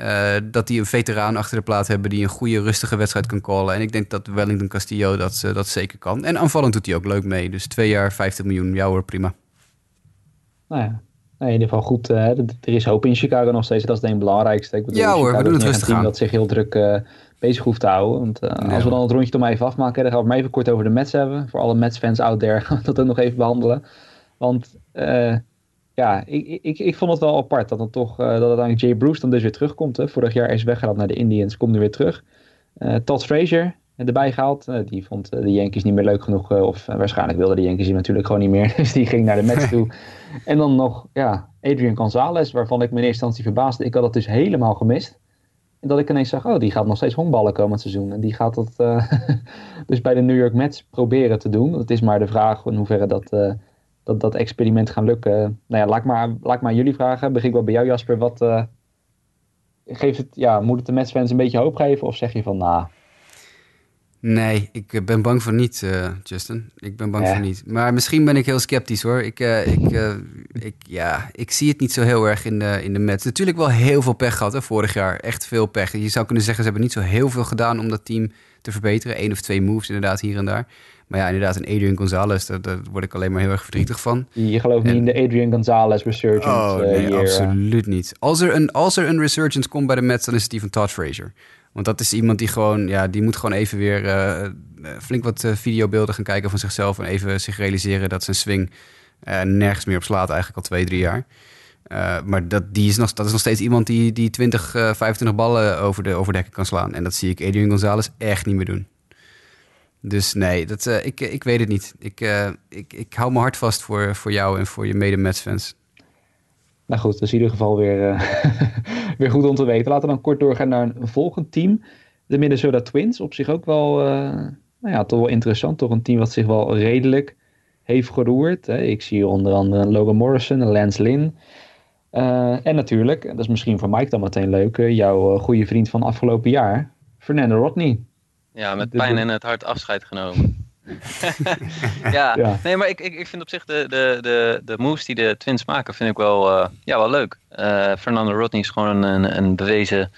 Uh, dat die een veteraan achter de plaat hebben die een goede, rustige wedstrijd kan callen. En ik denk dat Wellington Castillo dat, uh, dat zeker kan. En aanvallend doet hij ook leuk mee. Dus twee jaar, 50 miljoen, ja hoor, prima. Nou ja, in ieder geval goed. Uh, er is hoop in Chicago nog steeds. Dat is het belangrijkste. Ik bedoel, ja hoor, we doen het rustig een aan. dat zich heel druk bezig hoeft te houden. Want nee, als we dan het rondje maar even afmaken, dan gaan we maar even kort over de Mets hebben. Voor alle Mets-fans out there dat ook nog even behandelen. Want ja, ik, ik, ik vond het wel apart dat dan toch uh, dat uiteindelijk Jay Bruce dan dus weer terugkomt. Hè. Vorig jaar is weggehaald naar de Indians, komt nu weer terug. Uh, Todd Frazier, erbij gehaald. Eh, die vond eh, de Yankees niet meer leuk genoeg. eh, of eh, waarschijnlijk wilden de Yankees hem natuurlijk gewoon niet meer. Dus die ging naar de Mets toe. En dan nog ja, Adrian Gonzalez, waarvan ik me in eerste instantie verbaasde. Ik had dat dus helemaal gemist. En dat ik ineens zag, oh, die gaat nog steeds honkballen komend seizoen. En die gaat dat eh, dus bij de New York Mets proberen te doen. Het is maar de vraag in hoeverre dat, eh, dat, dat experiment gaan lukken. Nou ja, laat ik maar, laat ik maar jullie vragen. Begin ik wel bij jou, Jasper. Wat, eh, geeft het, ja, moet het de Mets-fans een beetje hoop geven? Of zeg je van, nou, Nee, ik eh, ben bang voor niet, eh, Justin. Ik ben bang Ja. voor niet. Maar misschien ben ik heel sceptisch hoor. Ik, ik, ik, ja, ik zie het niet zo heel erg in de, in de Mets. Natuurlijk wel heel veel pech gehad hè, vorig jaar. Echt veel pech. Je zou kunnen zeggen, ze hebben niet zo heel veel gedaan om dat team te verbeteren. Eén of twee moves inderdaad hier en daar. Maar ja, inderdaad, een Adrian Gonzalez, daar, daar word ik alleen maar heel erg verdrietig van. je gelooft niet in de Adrian Gonzalez resurgence Oh, eh, nee, hier, eh. absoluut niet. Als er, een, als er een resurgence komt bij de Mets, dan is het die van Todd Frazier. Want dat is iemand die gewoon, ja, die moet gewoon even weer eh, flink wat videobeelden gaan kijken van zichzelf. En even zich realiseren dat zijn swing nergens meer op slaat, eigenlijk al twee, drie jaar. Maar dat, die is nog, dat is nog steeds iemand die, die 20, eh 25 ballen over de, over de hekken kan slaan. En dat zie ik Adrian Gonzalez echt niet meer doen. Dus nee, dat, eh, ik, ik weet het niet. Ik, eh, ik, ik hou mijn hart vast voor, voor jou en voor je mede-Mets-fans. Nou goed, dat is in ieder geval weer, eh, weer goed om. Laten we dan kort doorgaan naar een volgend team. De Minnesota Twins, op zich ook wel, nou ja, toch wel interessant. Toch een team wat zich wel redelijk heeft geroerd. Hè. Ik zie hier onder andere Logan Morrison, Lance Lynn. En natuurlijk, dat is misschien voor Mike dan meteen leuk, jouw goede vriend van afgelopen jaar, Fernando Rodney. Ja, met pijn in het hart afscheid genomen. ja, Ja. nee, maar ik, ik, ik vind op zich de, de, de, de moves die de Twins maken, vind ik wel, eh, ja, wel leuk. Eh, Fernando Rodney is gewoon een, een bewezen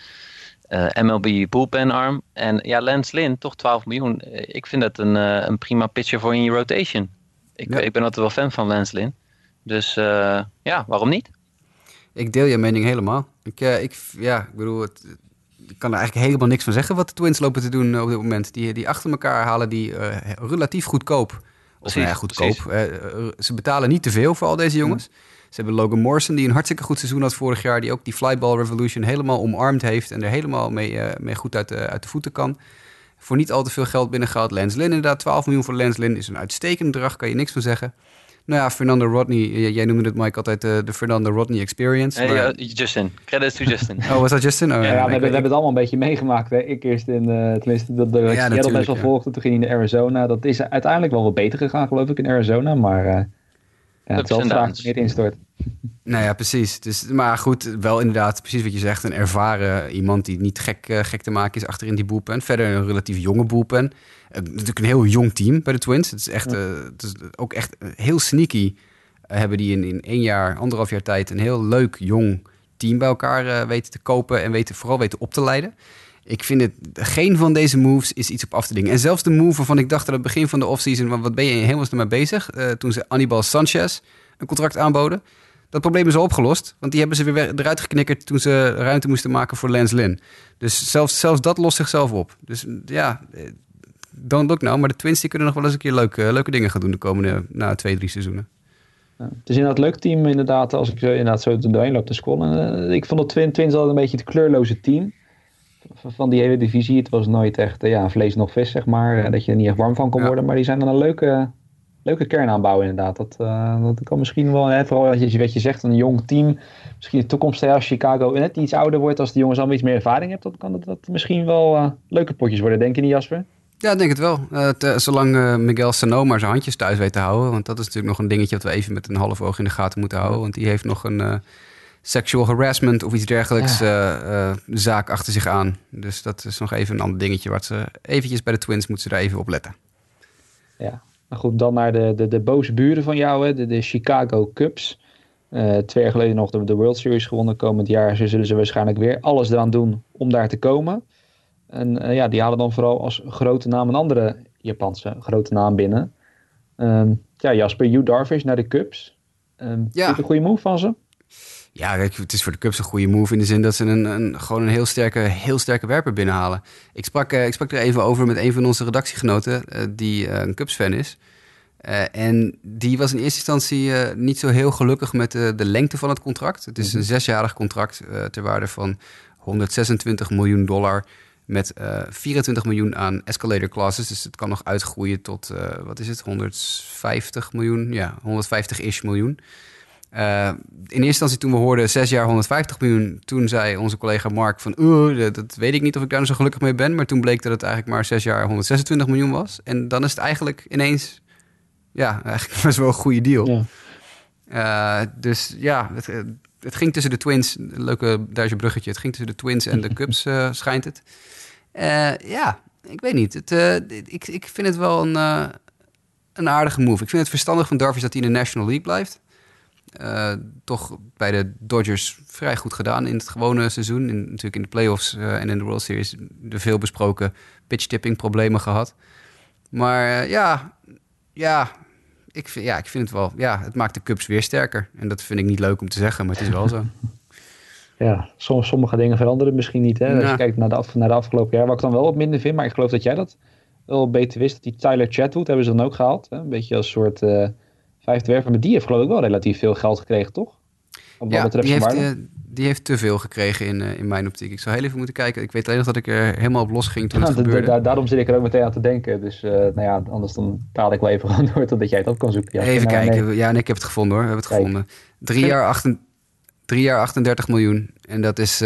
eh, MLB bullpen arm. En ja, Lance Lynn, toch 12 miljoen. Ik vind dat een, een prima pitcher voor in je rotation. Ik, Ja. ik ben altijd wel fan van Lance Lynn. Dus ja, waarom niet? Ik deel je mening helemaal. Ik, ik, ja, ik bedoel, het, kan er eigenlijk helemaal niks van zeggen wat de Twins lopen te doen eh, op dit moment. Die, die achter elkaar halen die eh, relatief goedkoop. Of nou ja, goedkoop. eh, ze betalen niet te veel voor al deze jongens. Ze hebben Logan Morrison, die een hartstikke goed seizoen had vorig jaar. Die ook die flyball revolution helemaal omarmd heeft. En er helemaal mee, mee goed uit de, uit de voeten kan. Voor niet al te veel geld binnengehaald. Lance Lynn inderdaad, 12 miljoen voor Lance Lynn is een uitstekend bedrag. Kan je niks van zeggen. Nou ja, Fernando Rodney, jij noemde het Mike altijd eh, de Fernando Rodney experience. Eh, maar- ja, Justin, credits to Justin. Oh, was dat Justin? Oh, Ja, ik we, hebben, weet- we hebben het allemaal een beetje meegemaakt. Hè? Ik eerst in, eh tenminste, dat, dat jij dat best wel ja. volgde. Toen ging hij naar Arizona. Dat is uiteindelijk wel wat beter gegaan, geloof ik, in Arizona. Maar eh ja, het downs. wanneer het instort. Nou ja, precies. Dus, maar goed, wel inderdaad, precies wat je zegt. Een ervaren iemand die niet gek, eh, gek te maken is achterin die boelpen. Verder een relatief jonge boelpen. Eh, natuurlijk een heel jong team bij de Twins. Het is, echt, eh, het is ook echt heel sneaky. hebben die in, in één jaar, anderhalf jaar tijd... een heel leuk, jong team bij elkaar weten te kopen... en weten, vooral weten op te leiden. Ik vind het, geen van deze moves is iets op af te dingen. En zelfs de move waarvan ik dacht aan het begin van de offseason... wat ben je in hemelsnaam mee bezig? Eh, toen ze Anibal Sanchez een contract aanboden... Dat probleem is opgelost, want die hebben ze weer eruit geknikkerd toen ze ruimte moesten maken voor Lance Lynn. Dus zelfs, zelfs dat lost zichzelf op. Dus ja, eh, don't look now. Maar de Twins die kunnen nog wel eens een keer leuke, leuke dingen gaan doen de komende na twee, drie seizoenen. Het is inderdaad leuk team, inderdaad, als ik zo, inderdaad zo doorheen loop te scrollen. Eh, ik vond de Twin, Twins altijd een beetje het kleurloze team van- die hele divisie. Het was nooit echt eh, ja, vlees nog vis, zeg maar. eh, Dat je er niet echt warm van kon Ja. worden. Maar die zijn dan een leuke, leuke kern aanbouwen, inderdaad. Dat, eh, dat kan misschien wel, hè, vooral wat je, wat je zegt, een jong team. Misschien de toekomst als Chicago net iets ouder wordt, als de jongens allemaal iets meer ervaring hebben, dan kan dat, dat misschien wel leuke potjes worden, denk je niet, Jasper? Ja, ik denk het wel. Te- zolang Miguel Sano maar zijn handjes thuis weet te houden. Want dat is natuurlijk nog een dingetje dat we even met een half oog in de gaten moeten houden. Want die heeft nog een sexual harassment of iets dergelijks eh, eh, zaak achter zich aan. Dus dat is nog even een ander dingetje waar ze eventjes bij de Twins moeten ze daar even op letten. Ja, maar goed, dan naar de, de, de boze buren van jou, hè, de, de Chicago Cubs. Eh, twee jaar geleden nog de, de World Series gewonnen. Komend jaar ze zullen ze waarschijnlijk weer alles eraan doen om daar te komen. En ja, die halen dan vooral als grote naam een andere Japanse grote naam binnen. Ehm, ja, Jasper, Hugh Darvish naar de Cubs. Vind je het een goede move van ze? Ja, kijk, het is voor de Cubs een goede move in de zin dat ze een, een, gewoon een heel sterke, heel sterke werper binnenhalen. Ik sprak, eh, ik sprak er even over met een van onze redactiegenoten, eh, die eh, een Cubs-fan is. En die was in eerste instantie niet zo heel gelukkig met de, de lengte van het contract. Het is een zesjarig contract ter waarde van 126 miljoen dollar Met eh 24 miljoen aan escalator clauses. Dus het kan nog uitgroeien tot, wat is het, 150 miljoen? Ja, 150-ish miljoen. Eh, in eerste instantie toen we hoorden 6 jaar 150 miljoen, toen zei onze collega Mark van, oeh, dat, dat weet ik niet of ik daar nou zo gelukkig mee ben. Maar toen bleek dat het eigenlijk maar 6 jaar 126 miljoen was. En dan is het eigenlijk ineens, ja, eigenlijk best wel een goede deal. Ja. Eh, dus ja, het, het ging tussen de Twins, leuke Duitse bruggetje, het ging tussen de Twins en de Cubs eh, schijnt het. Ja, ik weet niet. Het, ik, ik vind het wel een, een aardige move. Ik vind het verstandig van Darvish dat hij in de National League blijft. Eh, toch bij de Dodgers vrij goed gedaan in het gewone seizoen. In, natuurlijk in de playoffs eh, en in de World Series de veel besproken pitch-tipping problemen gehad. Maar eh, ja, ja, ik, vind- ja, ik vind het wel. Ja, het maakt de Cubs weer sterker. En dat vind ik niet leuk om te zeggen, maar het is wel zo. Ja, som- sommige dingen veranderen misschien niet. Hè? Als je kijkt naar de, af, naar de afgelopen jaar, wat ik dan wel wat minder vind, maar ik geloof dat jij dat wel beter wist. Dat die Tyler Chatwood hebben ze dan ook gehaald. Hè? Een beetje als soort vijfde werver. Maar die heeft geloof ik wel relatief veel geld gekregen, toch? Wat Ja, betreft die heeft, eh, die heeft te veel gekregen in, eh, in mijn optiek. Ik zou heel even moeten kijken. Ik weet alleen nog dat ik er helemaal op los ging toen Ja, het da- gebeurde. daar- daarom zit ik er ook meteen aan te denken. Dus eh, nou ja, anders dan taal ik wel even gewoon door totdat jij het op kan zoeken. Ja, Even nou, nee. kijken. Ja, nee, ik heb het gevonden hoor. We hebben het Kijk. gevonden. Drie jaar, drie jaar 38 miljoen. En dat is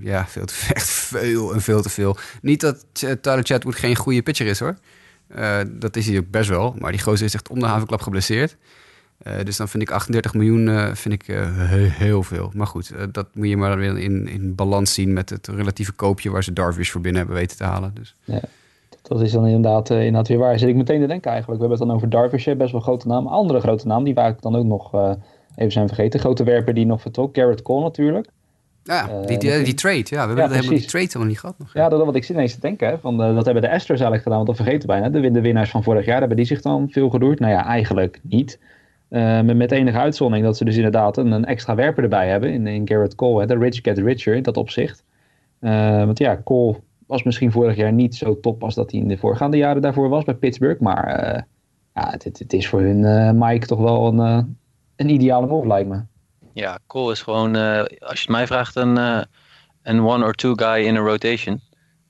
ja, veel te, echt veel en veel te veel. Niet dat Tyler Chatwood geen goede pitcher is hoor. Eh, dat is hij ook best wel. Maar die gozer is echt om de havenklap geblesseerd. Eh, dus dan vind ik 38 miljoen eh, vind ik, eh, he- heel veel. Maar goed, dat moet je maar weer in, in balans zien met het relatieve koopje waar ze Darvish voor binnen hebben weten te halen. Dus. Dat is dan inderdaad, inderdaad weer waar. Zit ik meteen te denken eigenlijk. We hebben het dan over Darvish, best wel grote naam. Andere grote naam, die waar ik dan ook nog even zijn vergeten. Grote werper die nog vertrok. Garrett Cole natuurlijk. Ja, Eh, die, die, trade. Ja, we hebben Ja, helemaal die trade helemaal niet gehad nog. Ja, dat wat ik zit ineens te denken. Hè, van, eh, dat hebben de Astros eigenlijk gedaan, want dat vergeten bijna. De, de winnaars van vorig jaar, hebben die zich dan veel geroerd? Nou ja, eigenlijk niet. Eh, met, enige uitzondering dat ze dus inderdaad een, een extra werper erbij hebben in, in Garrett Cole. Hè, de rich get richer in dat opzicht. Eh, want ja, Cole was misschien vorig jaar niet zo top als dat hij in de voorgaande jaren daarvoor was bij Pittsburgh. Maar eh, ja, het, het, is voor hun eh, Mike toch wel een, eh, een ideale move lijkt me. Ja, Cole is gewoon, eh, als je het mij vraagt, een, eh, een one or two guy in a rotation.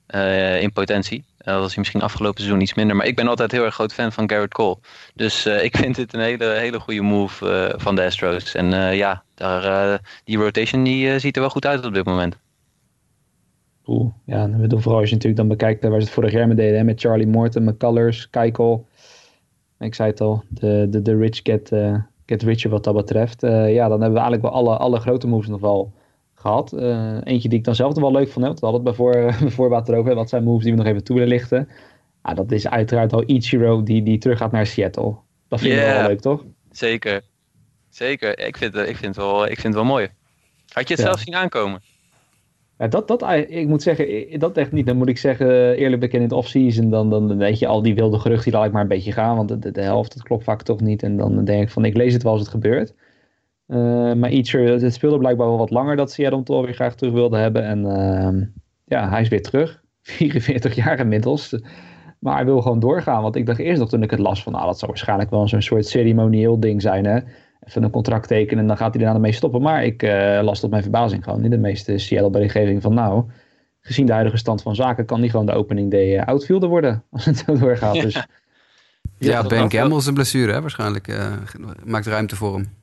eh, in potentie. Dat was hij misschien afgelopen seizoen iets minder. Maar ik ben altijd heel erg groot fan van Garrett Cole. Dus ik vind dit een hele, hele goede move van de Astros. En ja, daar, die rotation die, ziet er wel goed uit op dit moment. Cool. Ja, en we doen vooral als je natuurlijk dan bekijkt waar ze het vorig jaar mee deden. Hè, met Charlie Morton, McCullers, Keikel. Ik zei het al, de, de, de rich get, get richer wat dat betreft. Eh, ja, dan hebben we eigenlijk wel alle, alle grote moves nog wel gehad. Eh, eentje die ik dan zelf nog wel leuk vond. Want we hadden het bij, voor, bij voorbaat erover. Wat zijn moves die we nog even toe willen lichten. Ja, dat is uiteraard al Ichiro die, die terug gaat naar Seattle. Dat vind ik wel leuk, toch? Zeker. Zeker. Ik vind, het- ik vind, het, wel, ik vind het wel mooi. Had je het Ja. zelf zien aankomen? Ja, dat, dat, ik moet zeggen, dat echt niet. Dan moet ik zeggen, eerlijk bekennen in het off-season, dan, dan weet je al die wilde geruchten, die laat ik maar een beetje gaan. Want de, de, helft, dat klopt vaak toch niet. En dan denk ik van, ik lees het wel als het gebeurt. Eh, maar Eacher, het speelde blijkbaar wel wat langer dat Seattle toch weer graag terug wilde hebben. En ehm, ja, hij is weer terug. 44 jaar inmiddels. Maar hij wil gewoon doorgaan. Want ik dacht eerst nog toen ik het las van, nou, dat zou waarschijnlijk wel zo'n soort ceremonieel ding zijn. Hè? Even een contract tekenen en dan gaat hij daarna mee stoppen. Maar ik eh, las tot mijn verbazing gewoon in de meeste Seattle-berichtgeving van, nou, gezien de huidige stand van zaken kan die gewoon de opening day eh, outfielder worden. Als het zo doorgaat. Dus Ja, Ben is een blessure hè, waarschijnlijk. eh, maakt ruimte voor hem.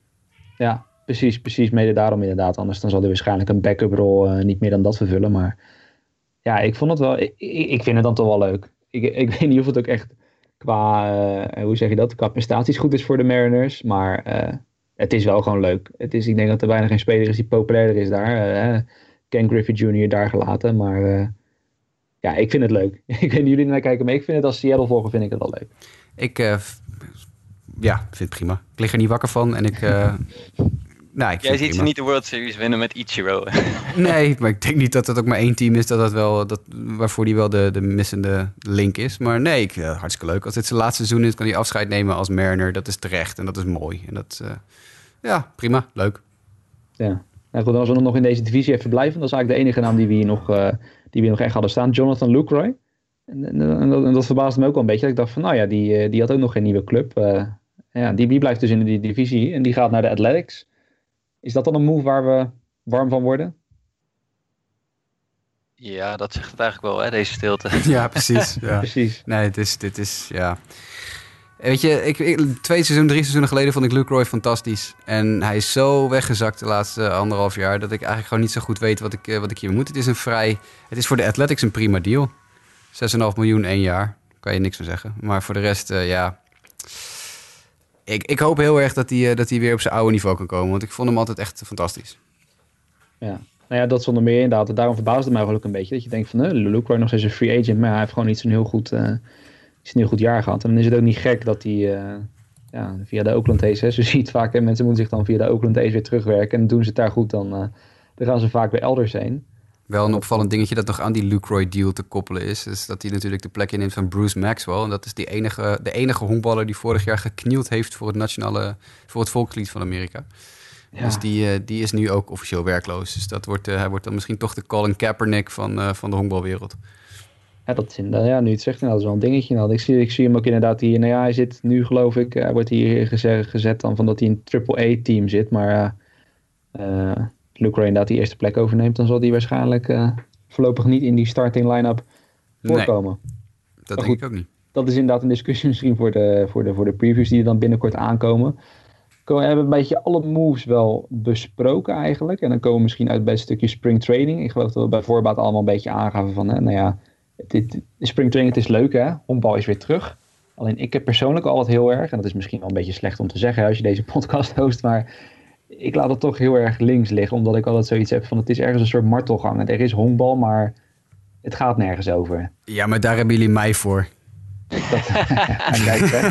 Ja, precies, precies. Mede daarom inderdaad. Anders dan zal hij waarschijnlijk een backup rol eh, niet meer dan dat vervullen. Maar ja, ik vond het wel. Ik, vind het dan toch wel leuk. Ik, ik weet niet of het ook echt qua, eh, hoe zeg je dat, qua prestaties goed is voor de Mariners. Maar eh, het is wel gewoon leuk. Het is, ik denk dat er bijna geen speler is die populairder is daar. eh, Ken Griffey Jr. daar gelaten. Maar eh, ja, ik vind het leuk. ik weet niet jullie naar kijken, maar ik vind het als Seattle volger vind ik het wel leuk. Ik eh, ja, vind het prima. Ik lig er niet wakker van en ik... eh, nou, ik Jij ziet ze niet de World Series winnen met Ichiro. Nee, maar ik denk niet dat het ook maar één team is dat dat wel, dat, waarvoor die wel de, de missende link is. Maar nee, ik, hartstikke leuk. Als dit zijn laatste seizoen is, kan hij afscheid nemen als Mariner. Dat is terecht en dat is mooi. En dat, eh, ja, prima, leuk. Ja. Nou goed, als we dan nog in deze divisie even blijven, dat is eigenlijk de enige naam die we hier nog, eh, die we hier nog echt hadden staan. Jonathan Lucroy. En, en, en dat, en dat verbaasde me ook wel een beetje. Dat ik dacht van, nou ja, die, eh, die had ook nog geen nieuwe club. Eh, ja, die, die blijft dus in die divisie en die gaat naar de Athletics. Is dat dan een move waar we warm van worden? Ja, dat zegt het eigenlijk wel, hè, deze stilte. Ja, precies. Ja. Precies. Nee, het is, dit is, ja... Weet je, ik, ik- twee seizoen, drie seizoenen geleden vond ik Luke Roy fantastisch. En hij is zo weggezakt de laatste anderhalf jaar... dat ik eigenlijk gewoon niet zo goed weet wat ik, eh, wat ik hier moet. Het is een vrij... Het is voor de Athletics een prima deal. 6,5 miljoen één jaar. Kan je niks van zeggen. Maar voor de rest, eh, ja... Ik, ik hoop heel erg dat hij, eh, dat hij weer op zijn oude niveau kan komen. Want ik vond hem altijd echt fantastisch. Ja. Nou ja, dat zonder meer inderdaad. Daarom verbaasde mij ook een beetje. Dat je denkt van, hè, Luke Roy nog steeds een free agent. Maar hij heeft gewoon niet zo'n heel goed, niet zo'n heel goed jaar gehad. En dan is het ook niet gek dat hij eh, ja, via de Oakland A's... Hè, zo zie je het vaak. Hè, mensen moeten zich dan via de Oakland A's weer terugwerken. En doen ze het daar goed, dan, eh, dan gaan ze vaak weer elders heen. Wel een opvallend dingetje dat nog aan die Luke Roy deal te koppelen is. Is dat hij natuurlijk de plek inneemt van Bruce Maxwell. En dat is die enige, de enige honkballer die vorig jaar geknield heeft voor het nationale, voor het volkslied van Amerika. Ja. Dus die, eh, die is nu ook officieel werkloos. Dus dat wordt, hij wordt dan misschien toch de Colin Kaepernick van, van de honkbalwereld. Ja, dat ja, nu het zegt, nou, dat is wel een dingetje. Nou, ik, zie, ik zie hem ook inderdaad hier. Nou ja, hij zit nu geloof ik, hij wordt hier gezet, gezet dan van dat hij in een AAA-team zit. Maar eh eh, Luke Roy inderdaad die eerste plek overneemt, dan zal hij waarschijnlijk eh, voorlopig niet in die starting line-up Nee. voorkomen. Dat denk ik ook niet. Dat is inderdaad een discussie misschien voor de, voor de, voor de previews die er dan binnenkort aankomen. Ko- We hebben een beetje alle moves wel besproken eigenlijk. En dan komen we misschien uit bij het stukje spring training. Ik geloof dat we bij voorbaat allemaal een beetje aangaven van, hè, nou ja, dit, de spring training het is leuk hè, honkbal is weer terug. Alleen ik heb persoonlijk al wat heel erg, en dat is misschien wel een beetje slecht om te zeggen als je deze podcast host, maar ik laat het toch heel erg links liggen, omdat ik altijd zoiets heb van het is ergens een soort martelgang. Er is honkbal, maar het gaat nergens over. Ja, maar daar hebben jullie mij voor. En kijk, hè.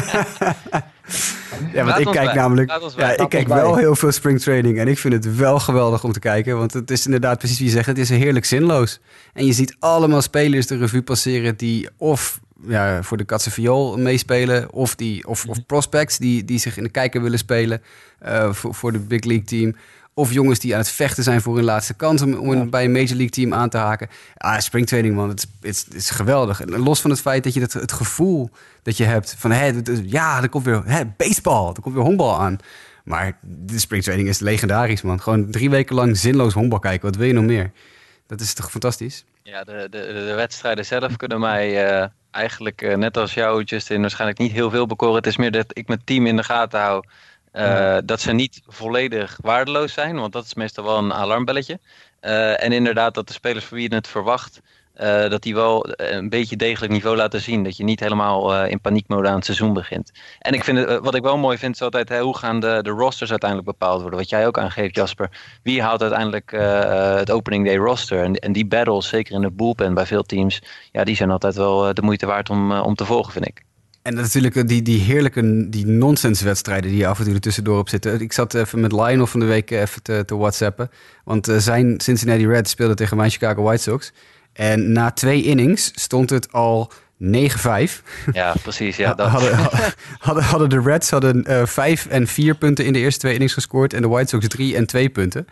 Ja, want ik kijk bij. namelijk. Ja, ik kijk wel heel veel spring training en ik vind het wel geweldig om te kijken, want het is inderdaad precies wie je zegt, het is heerlijk zinloos. En je ziet allemaal spelers de revue passeren die of ja, voor de Katse Viool meespelen, of, die, of, of prospects die, die zich in de kijker willen spelen eh, voor, voor de Big League team. Of jongens die aan het vechten zijn voor hun laatste kans om, om een- bij een Major League team aan te haken. Ah, springtraining, man, het is, het, is, het is geweldig. En los van het feit dat je het, het gevoel dat je hebt van... Is- ja, er komt weer hè, baseball, er komt weer honkbal aan. Maar de springtraining is legendarisch, man. Gewoon drie weken lang zinloos honkbal kijken. Wat wil je nog meer? Dat is toch fantastisch? Ja, de, de, de wedstrijden zelf kunnen mij eh, eigenlijk, eh, net als jou, Justin, waarschijnlijk niet heel veel bekoren. Het is meer dat ik mijn team in de gaten hou. Eh, Dat ze niet volledig waardeloos zijn, want dat is meestal wel een alarmbelletje. Eh, en inderdaad dat de spelers voor wie je het verwacht, eh, dat die wel een beetje degelijk niveau laten zien. Dat je niet helemaal in paniekmode aan het seizoen begint. En ik vind het, wat ik wel mooi vind, is altijd hè, hoe gaan de, de rosters uiteindelijk bepaald worden. Wat jij ook aangeeft, Jasper. Wie haalt uiteindelijk het opening day roster? En, en die battles, zeker in de bullpen bij veel teams, ja, die zijn altijd wel de moeite waard om, om te volgen, vind ik. En natuurlijk eh, die, die heerlijke die nonsenswedstrijden die je af en toe er tussendoor op zitten. Ik zat even met Lionel van de week even te, te whatsappen. Want eh, zijn Cincinnati Reds speelde tegen mijn Chicago White Sox. En na twee innings stond het al 9-5. Ja, precies. Ja, dat, hadden, hadden, hadden de Reds hadden, eh, vijf en vier punten in de eerste twee innings gescoord. En de White Sox drie en twee punten.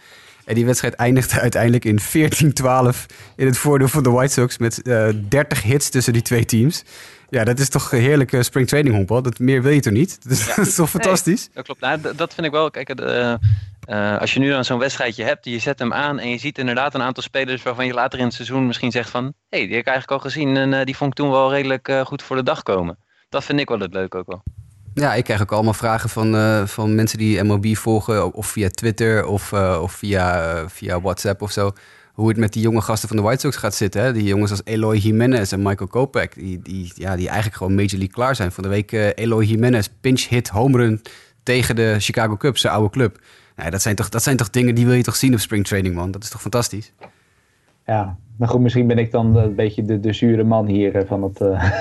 En die wedstrijd eindigde uiteindelijk in 14-12 in het voordeel van de White Sox. Met eh 30 hits tussen die twee teams. Ja, dat is toch heerlijke spring training honkbal. Dat meer wil je toch niet? Dat is, dat is toch fantastisch? dat klopt. Nou, dat vind ik wel. Kijk, eh, eh, als je nu dan zo'n wedstrijdje hebt, je zet hem aan en je ziet inderdaad een aantal spelers waarvan je later in het seizoen misschien zegt van, hé, hey, die heb ik eigenlijk al gezien en eh, die vond ik toen wel redelijk eh, goed voor de dag komen. Dat vind ik wel het leuke ook wel. Ja, ik krijg ook allemaal vragen van, eh, van mensen die MLB volgen. Of via Twitter of, eh, of via, eh, via WhatsApp of zo. Hoe het met die jonge gasten van de White Sox gaat zitten. Hè? Die jongens als Eloy Jimenez en Michael Kopech. Die, die, ja, die eigenlijk gewoon Major League klaar zijn. Van de week eh, Eloy Jimenez pinch hit home run tegen de Chicago Cubs, zijn oude club. Nou, dat, zijn toch, dat zijn toch dingen die wil je toch zien op spring training, man. Dat is toch fantastisch? Ja, maar goed, misschien ben ik dan een beetje de, de zure man hier eh, van het... eh,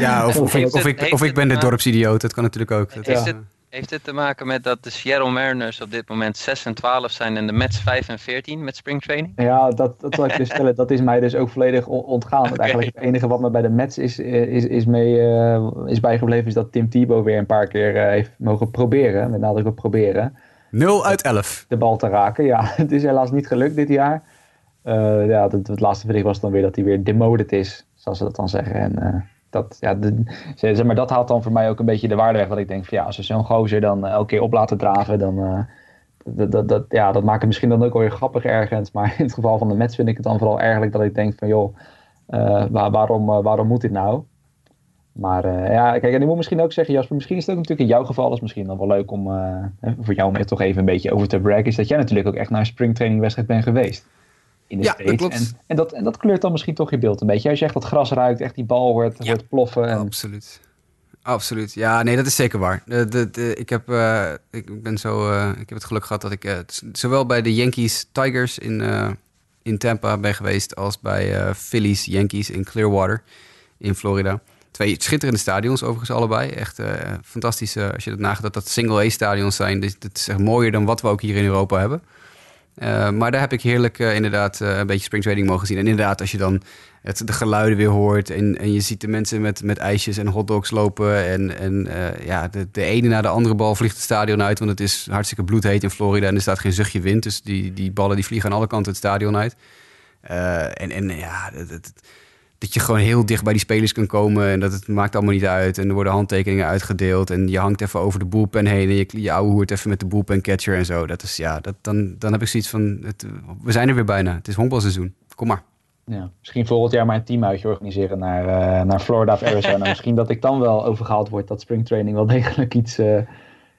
Ja, of, of, ik, of, ik, of ben de dorpsidioot. Dat kan natuurlijk ook. Dat is, het, heeft het te maken met dat de Seattle Mariners op dit moment 6 en 12 zijn en de Mets 5 en 14 met springtraining? ja, dat, dat zal ik je stellen. Dat is mij dus ook volledig on- ontgaan. Want Eigenlijk het enige wat me bij de Mets is, eh, is, is, mee, eh, is bijgebleven... is dat Tim Tebow weer een paar keer eh, heeft mogen proberen. Met nadruk op proberen. 0 uit 11. de bal te raken. Ja, het is helaas niet gelukt dit jaar. Eh, ja, het, het laatste bericht was dan weer dat hij weer demoted is, zoals ze dat dan zeggen. En eh, dat, ja, zeg maar, dat haalt dan voor mij ook een beetje de waarde weg. Want ik denk van ja, als we zo'n gozer dan eh, elke keer op laten draven, dan, eh, dat, dat, ja, dat maakt het misschien dan ook wel weer grappig ergens. Maar in het geval van de Mets vind ik het dan vooral ergerlijk dat ik denk van joh, uh, waar, waarom, waarom moet dit nou? Maar ja, kijk, en ik moet misschien ook zeggen, Jasper, misschien is het ook natuurlijk in jouw geval, is misschien dan wel leuk om voor jou om er toch even een beetje over te braggen, is dat jij natuurlijk ook echt naar een springtrainingwedstrijd bent geweest. In de ja, States. Dat klopt. En, en, dat, en dat kleurt dan misschien toch je beeld een beetje. Als je echt dat gras ruikt, echt die bal hoort, Ja. hoort ploffen. En, Absoluut. Absoluut. Ja, nee, dat is zeker waar. De, de, de- ik, heb, eh, ik ben zo, eh, ik heb het geluk gehad dat ik eh, zowel bij de Yankees Tigers in, in Tampa ben geweest als bij Phillies Yankees in Clearwater in Florida. Twee schitterende stadions overigens allebei. Echt fantastisch als je dat nagaat dat dat single A stadions zijn. Dus dat is echt mooier dan wat we ook hier in Europa hebben. Eh, maar daar heb ik heerlijk eh, inderdaad eh, een beetje springtraining mogen zien. En inderdaad, als je dan het, de geluiden weer hoort en, en je ziet de mensen met, met ijsjes en hotdogs lopen. En, en ja, de, de ene na de andere bal vliegt het stadion uit, want het is hartstikke bloedheet in Florida en er staat geen zuchtje wind. Dus die, die ballen die vliegen aan alle kanten het stadion uit. En, en ja, dat, dat je gewoon heel dicht bij die spelers kan komen en dat het maakt allemaal niet uit. En er worden handtekeningen uitgedeeld en je hangt even over de boelpen heen en je, je ouwe hoert even met de boelpen catcher en zo. Dat is ja, dat, dan, dan heb ik zoiets van, het, we zijn er weer bijna. Het is honkbalseizoen. Kom maar. Ja, misschien volgend jaar maar een teamuitje organiseren naar, eh, naar Florida of Arizona. misschien dat ik dan wel overgehaald word dat springtraining wel degelijk iets, eh,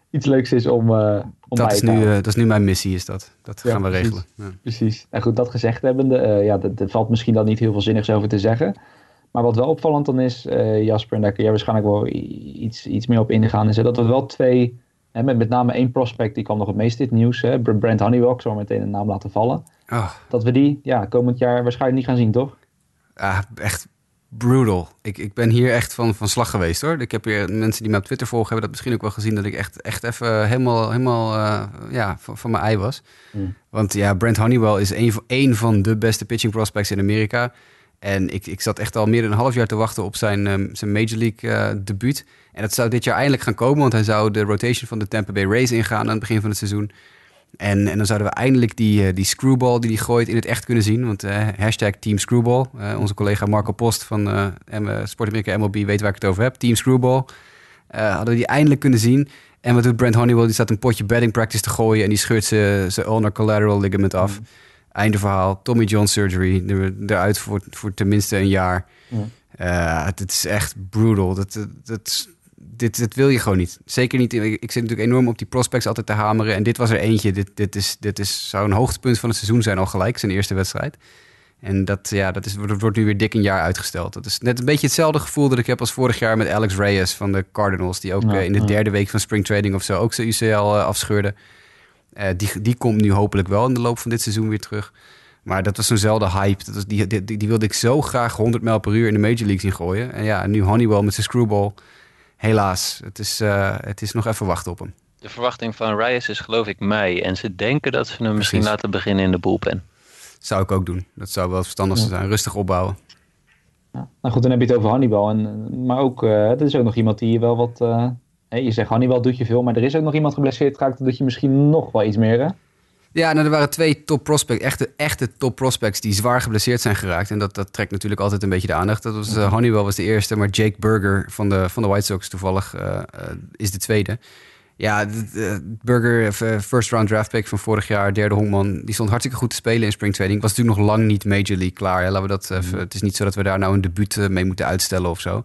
iets leuks is om, eh om Dat bij is, te nu, eh, dat is nu mijn missie, is dat. Dat Ja, gaan we precies. regelen. Ja. Precies. Nou goed, dat gezegd hebbende, eh ja, er valt misschien dan niet heel veel zinnigs over te zeggen. Maar wat wel opvallend dan is, Jasper, en daar kun jij waarschijnlijk wel iets, iets meer op ingaan, is dat we wel twee, hè, met, met name één prospect, die kwam nog het meest het nieuws, hè, Br- Brent Honeywell, ik zal meteen een naam laten vallen. Oh, Dat we die ja, komend jaar waarschijnlijk niet gaan zien, toch? ah, echt brutal. Ik, ik ben hier echt van, van slag geweest hoor. Ik heb hier mensen die mij op Twitter volgen, hebben dat misschien ook wel gezien dat ik echt, echt even helemaal, helemaal eh, ja, van, van mijn ei was. Hmm. Want ja, Brent Honeywell is een, van- een van de beste pitching prospects in Amerika. En ik, ik zat echt al meer dan een half jaar te wachten op zijn, ehm, zijn Major League eh, debuut. En dat zou dit jaar eindelijk gaan komen, want hij zou de rotation van de Tampa Bay Rays ingaan aan het begin van het seizoen. En, en dan zouden we eindelijk die, eh, die screwball die hij gooit in het echt kunnen zien. Want eh, hashtag Team Screwball. Eh, onze collega Marco Post van M- Sport MLB weet waar ik het over heb. Team Screwball. Hadden we die eindelijk kunnen zien. En wat doet Brent Honeywell? Die staat een potje batting practice te gooien... en die scheurt zijn ulnar collateral ligament af. Einde verhaal. Tommy John surgery. Er, eruit voor, voor tenminste een jaar. Mm. Het, is echt brutal. Dat, dat, dat- dit, dit wil je gewoon niet. Zeker niet. Ik, zit natuurlijk enorm op die prospects altijd te hameren. En dit was er eentje. Dit, dit, is, dit is, zou een hoogtepunt van het seizoen zijn al gelijk. Zijn eerste wedstrijd. En dat, ja, dat is, wordt wordt nu weer dik een jaar uitgesteld. Dat is net een beetje hetzelfde gevoel dat ik heb als vorig jaar met Alex Reyes van de Cardinals. Die ook Ja, eh, in de ja. derde week van spring trading of zo ook zijn UCL eh, afscheurde. Eh, die, die komt nu hopelijk wel in de loop van dit seizoen weer terug. Maar dat was zo'nzelfde hype. Dat was, die, die, die wilde ik zo graag 100 mijl per uur in de Major League zien gooien. En ja, nu Honeywell met zijn screwball. Helaas, het is, eh, het is nog even wachten op hem. De verwachting van Reyes is geloof ik mei. En ze denken dat ze hem misschien laten beginnen in de bullpen. Zou ik ook doen. Dat zou wel verstandig zijn. Rustig opbouwen. Ja. Nou goed, dan heb je het over Hannibal. En, eh, maar ook, eh, er is ook nog iemand die wel wat... eh, hè, je zegt Hannibal doet je veel, maar er is ook nog iemand geblesseerd geraakt. Dat doet je misschien nog wel iets meer, hè? Ja, nou, er waren twee top prospects, echte, echte top prospects die zwaar geblesseerd zijn geraakt. En dat, dat trekt natuurlijk altijd een beetje de aandacht. Dat was, eh, Honeywell was de eerste, maar Jake Burger van de, van de White Sox toevallig eh, eh, is de tweede. Ja, de, de- Burger, first round draft pick van vorig jaar, derde honkman, die stond hartstikke goed te spelen in spring training. Was natuurlijk nog lang niet Major League klaar. Hè. Laten we dat even, Het is niet zo dat we daar nou een debuut mee moeten uitstellen of zo.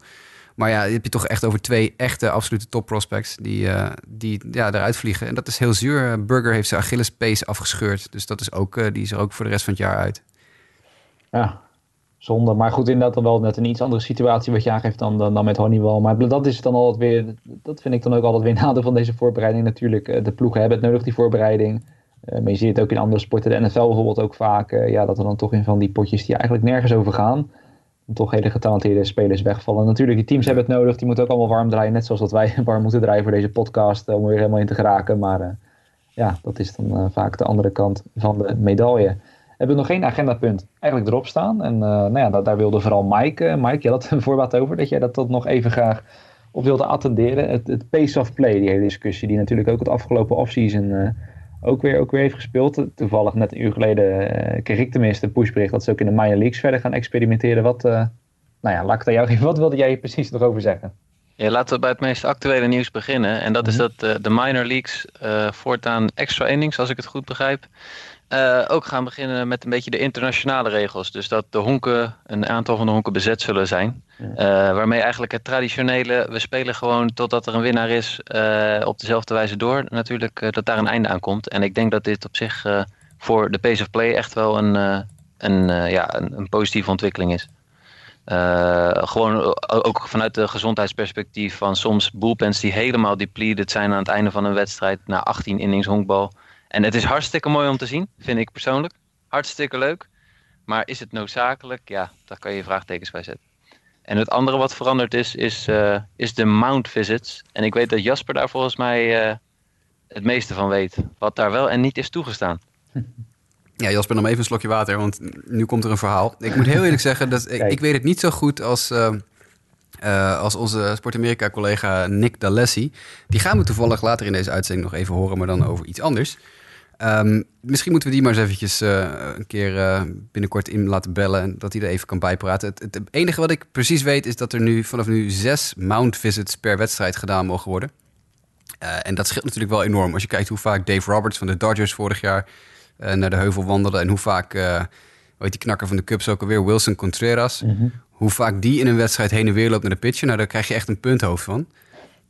Maar ja, heb je toch echt over twee echte absolute top prospects die, eh, die ja, eruit vliegen. En dat is heel zuur. Burger heeft zijn Achillespees afgescheurd. Dus dat is ook, eh, die is er ook voor de rest van het jaar uit. Ja, zonde. Maar goed, inderdaad dan wel net een iets andere situatie wat je aangeeft dan, dan, met Honeywell. Maar dat is dan altijd weer, dat vind ik dan ook altijd weer nadeel van deze voorbereiding natuurlijk. Eh, De ploegen hebben het nodig, die voorbereiding. Eh, maar je ziet het ook in andere sporten, de NFL bijvoorbeeld ook vaak. eh, ja, dat er dan toch in van die potjes die eigenlijk nergens over gaan. Toch hele getalenteerde spelers wegvallen. Natuurlijk, die teams hebben het nodig. Die moeten ook allemaal warm draaien. Net zoals dat wij warm moeten draaien voor deze podcast. eh, Om er weer helemaal in te geraken. Maar eh, ja, dat is dan eh, vaak de andere kant van de medaille. Hebben we nog geen agendapunt eigenlijk erop staan. En nou ja, daar, daar wilde vooral Mike. Mike, je had een voorbaat over. Dat jij dat tot nog even graag op wilde attenderen. Het, het pace of play, die hele discussie. Die natuurlijk ook het afgelopen offseason ook, weer, ook weer heeft gespeeld. Toevallig net een uur geleden eh, kreeg ik tenminste een pushbericht. Dat ze ook in de minor leagues verder gaan experimenteren. Wat, eh, nou ja, laat ik aan jou geven. Wat wilde jij hier precies nog over zeggen? Ja, laten we bij het meest actuele nieuws beginnen. En dat is dat uh, de minor leagues uh, voortaan extra innings, als ik het goed begrijp. Uh, ook gaan beginnen met een beetje de internationale regels. Dus dat de honken, een aantal van de honken bezet zullen zijn. Ja. waarmee eigenlijk het traditionele, we spelen gewoon totdat er een winnaar is, op dezelfde wijze door. Natuurlijk dat daar een einde aan komt. En ik denk dat dit op zich voor de pace of play echt wel een, een, ja, een, een positieve ontwikkeling is. Gewoon ook vanuit de gezondheidsperspectief van soms bullpens die helemaal depleted zijn aan het einde van een wedstrijd na 18 innings honkbal. En het is hartstikke mooi om te zien, vind ik persoonlijk. Hartstikke leuk. Maar is het noodzakelijk? Ja, daar kan je vraagtekens bij zetten. En het andere wat veranderd is, is, uh, is de mount visits. En ik weet dat Jasper daar volgens mij uh, het meeste van weet. Wat daar wel en niet is toegestaan. Ja, Jasper, nam even een slokje water, want nu komt er een verhaal. Ik moet heel eerlijk zeggen, dat ik, ik weet het niet zo goed als, uh, uh, als onze Sport Amerika-collega Nick D'Alessi. Die gaan we toevallig later in deze uitzending nog even horen, maar dan over iets anders. Um, misschien moeten we die maar eens eventjes uh, een keer binnenkort in laten bellen... en dat hij er even kan bijpraten. Het, het, enige wat ik precies weet is dat er nu vanaf nu zes mount visits per wedstrijd gedaan mogen worden. en dat scheelt natuurlijk wel enorm. Als je kijkt hoe vaak Dave Roberts van de Dodgers vorig jaar naar de heuvel wandelen. En hoe vaak, weet die knakker van de Cubs ook alweer, Wilson Contreras. Mm -hmm. Hoe vaak die in een wedstrijd heen en weer loopt naar de pitcher. Nou, daar krijg je echt een punthoofd van.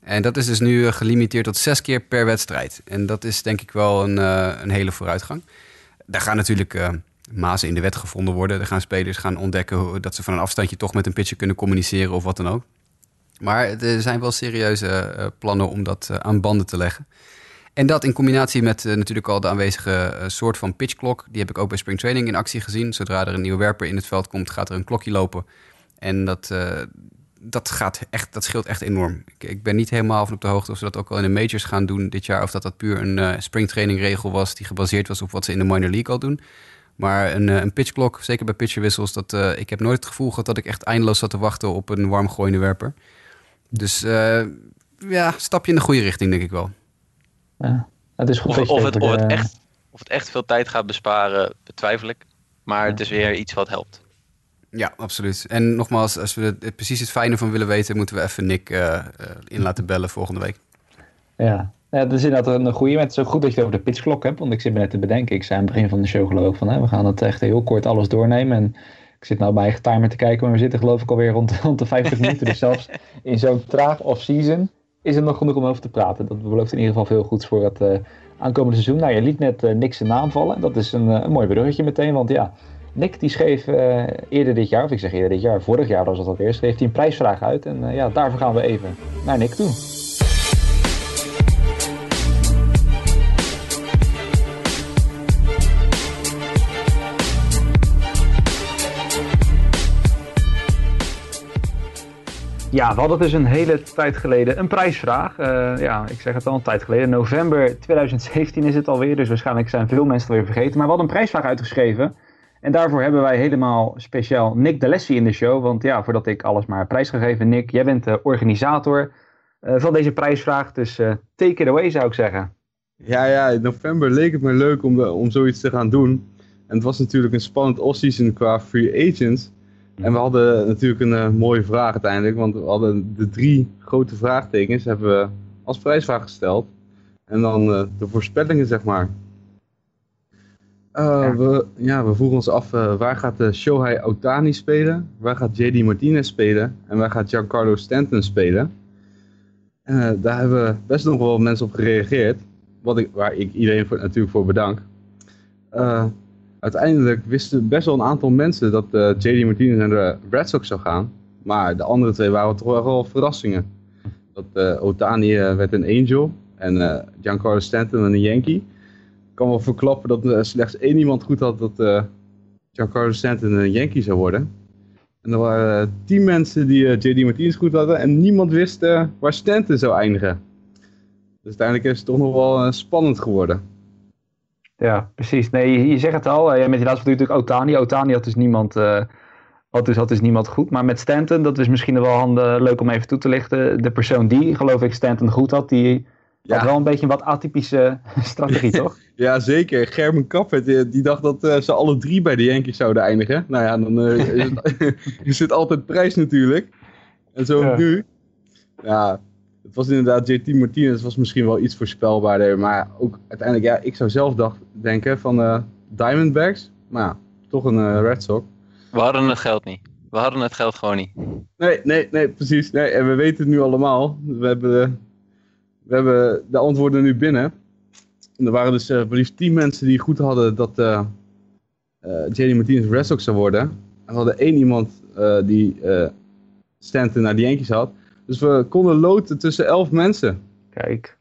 En dat is dus nu gelimiteerd tot zes keer per wedstrijd. En dat is denk ik wel een, uh, een hele vooruitgang. Daar gaan natuurlijk uh, mazen in de wet gevonden worden. Er gaan spelers gaan ontdekken hoe, dat ze van een afstandje toch met een pitcher kunnen communiceren of wat dan ook. Maar er zijn wel serieuze plannen om dat aan banden te leggen. En dat in combinatie met natuurlijk al de aanwezige soort van pitchklok. Die heb ik ook bij spring training in actie gezien. Zodra er een nieuwe werper in het veld komt, gaat er een klokje lopen. En dat, dat, gaat echt, dat scheelt echt enorm. Ik, ik, ben niet helemaal van op de hoogte of ze dat ook al in de majors gaan doen dit jaar. Of dat dat puur een spring training regel was die gebaseerd was op wat ze in de minor league al doen. Maar een, een pitchklok, zeker bij pitcherwissels, dat, ik heb nooit het gevoel gehad dat ik echt eindeloos zat te wachten op een warm gooiende werper. Dus ja, stapje in de goede richting, denk ik wel. Ja, het is goed of, of, het, of, het echt, of het echt veel tijd gaat besparen, betwijfel ik. Maar ja. het is weer iets wat helpt. Ja, absoluut. En nogmaals, als we het, precies het fijne van willen weten, moeten we even Nick uh, uh, in laten bellen volgende week. Ja, ja, dat is inderdaad een goede. Het is goed dat je het over de pitchklok hebt. Want ik zit me net te bedenken. Ik zei aan het begin van de show geloof ik van... Hè, we gaan het echt heel kort alles doornemen. En ik zit nou bij eigen timer te kijken. Maar we zitten geloof ik alweer rond, rond de 50 minuten. Dus zelfs in zo'n traag off-season is er nog genoeg om over te praten. Dat belooft in ieder geval veel goeds voor het uh, aankomende seizoen. Nou, je liet net Nick zijn naam vallen. Dat is een, een mooi bruggetje meteen. Want ja, Nick die schreef eerder dit jaar, of ik zeg eerder dit jaar, vorig jaar was dat alweer, schreef hij een prijsvraag uit. En ja, daarvoor gaan we even naar Nick toe. Ja, we hadden dus een hele tijd geleden een prijsvraag. Uh, ja, ik zeg het al een tijd geleden. November 2017 is het alweer, dus waarschijnlijk zijn veel mensen het alweer vergeten. Maar we hadden een prijsvraag uitgeschreven. En daarvoor hebben wij helemaal speciaal Nick D'Alessi in de show. Want ja, voordat ik alles maar prijs ga geven, Nick, jij bent de organisator uh, van deze prijsvraag. Dus uh, take it away zou ik zeggen. Ja, ja, in november leek het me leuk om, de, om zoiets te gaan doen. En het was natuurlijk een spannend off-season qua free agents. En we hadden natuurlijk een mooie vraag uiteindelijk, want we hadden de drie grote vraagtekens hebben we als prijsvraag gesteld. En dan de voorspellingen, zeg maar. Ja. We, ja, we vroegen ons af, waar gaat de Shohei Otani spelen? Waar gaat JD Martinez spelen? En waar gaat Giancarlo Stanton spelen? En daar hebben best nog wel mensen op gereageerd. Wat ik, waar ik iedereen voor, natuurlijk voor bedank uiteindelijk wisten best wel een aantal mensen dat uh, JD Martinez naar de Red Sox zou gaan. Maar de andere twee waren toch wel verrassingen. Dat uh, Otani uh, werd een Angel en Giancarlo Stanton een Yankee. Kan wel verklappen dat slechts één iemand goed had dat Giancarlo Stanton een Yankee zou worden. En er waren tien mensen die JD Martinez goed hadden en niemand wist waar Stanton zou eindigen. Dus uiteindelijk is het toch nog wel spannend geworden. Ja, precies. Nee, je, zegt het al. Uh, met die laatste natuurlijk Otani. Otani had dus niemand, uh, had dus, had dus niemand goed. Maar met Stanton, dat is misschien wel handig, leuk om even toe te lichten. De persoon die, geloof ik, Stanton goed had, die ja. wel een beetje een wat atypische strategie, toch? Ja, zeker. Gerben Kappert, die, die dacht dat uh, ze alle drie bij de Yankees zouden eindigen. Nou ja, dan is, het, is het altijd prijs natuurlijk. En zo ja. nu. Ja, het was inderdaad JT Martinez was misschien wel iets voorspelbaarder. Maar ook uiteindelijk, ja, ik zou zelf dacht, denken van eh, Diamondbacks. Maar ja, toch een eh, Red Sox. We hadden het geld niet. We hadden het geld gewoon niet. Nee, nee, nee, precies. Nee, en we weten het nu allemaal. We hebben, we hebben de antwoorden nu binnen. En er waren dus eh liefst 10 mensen die goed hadden dat eh eh, JD Martinez Red Sox zou worden. En we hadden één iemand die Stanton naar die Yankees had. Dus we konden loten tussen 11 mensen. Kijk.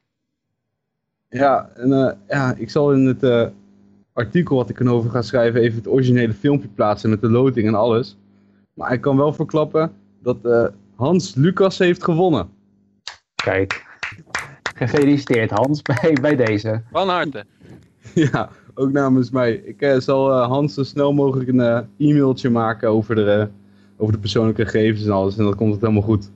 Ja, en ja, ik zal in het artikel wat ik erover ga schrijven even het originele filmpje plaatsen met de loting en alles. Maar ik kan wel verklappen dat Hans Lucas heeft gewonnen. Kijk. Gefeliciteerd Hans bij, bij deze. Van harte. ja, ook namens mij. Ik eh, zal eh, Hans zo snel mogelijk een eh, e-mailtje maken over de, over de persoonlijke gegevens en alles. En dan komt het helemaal goed.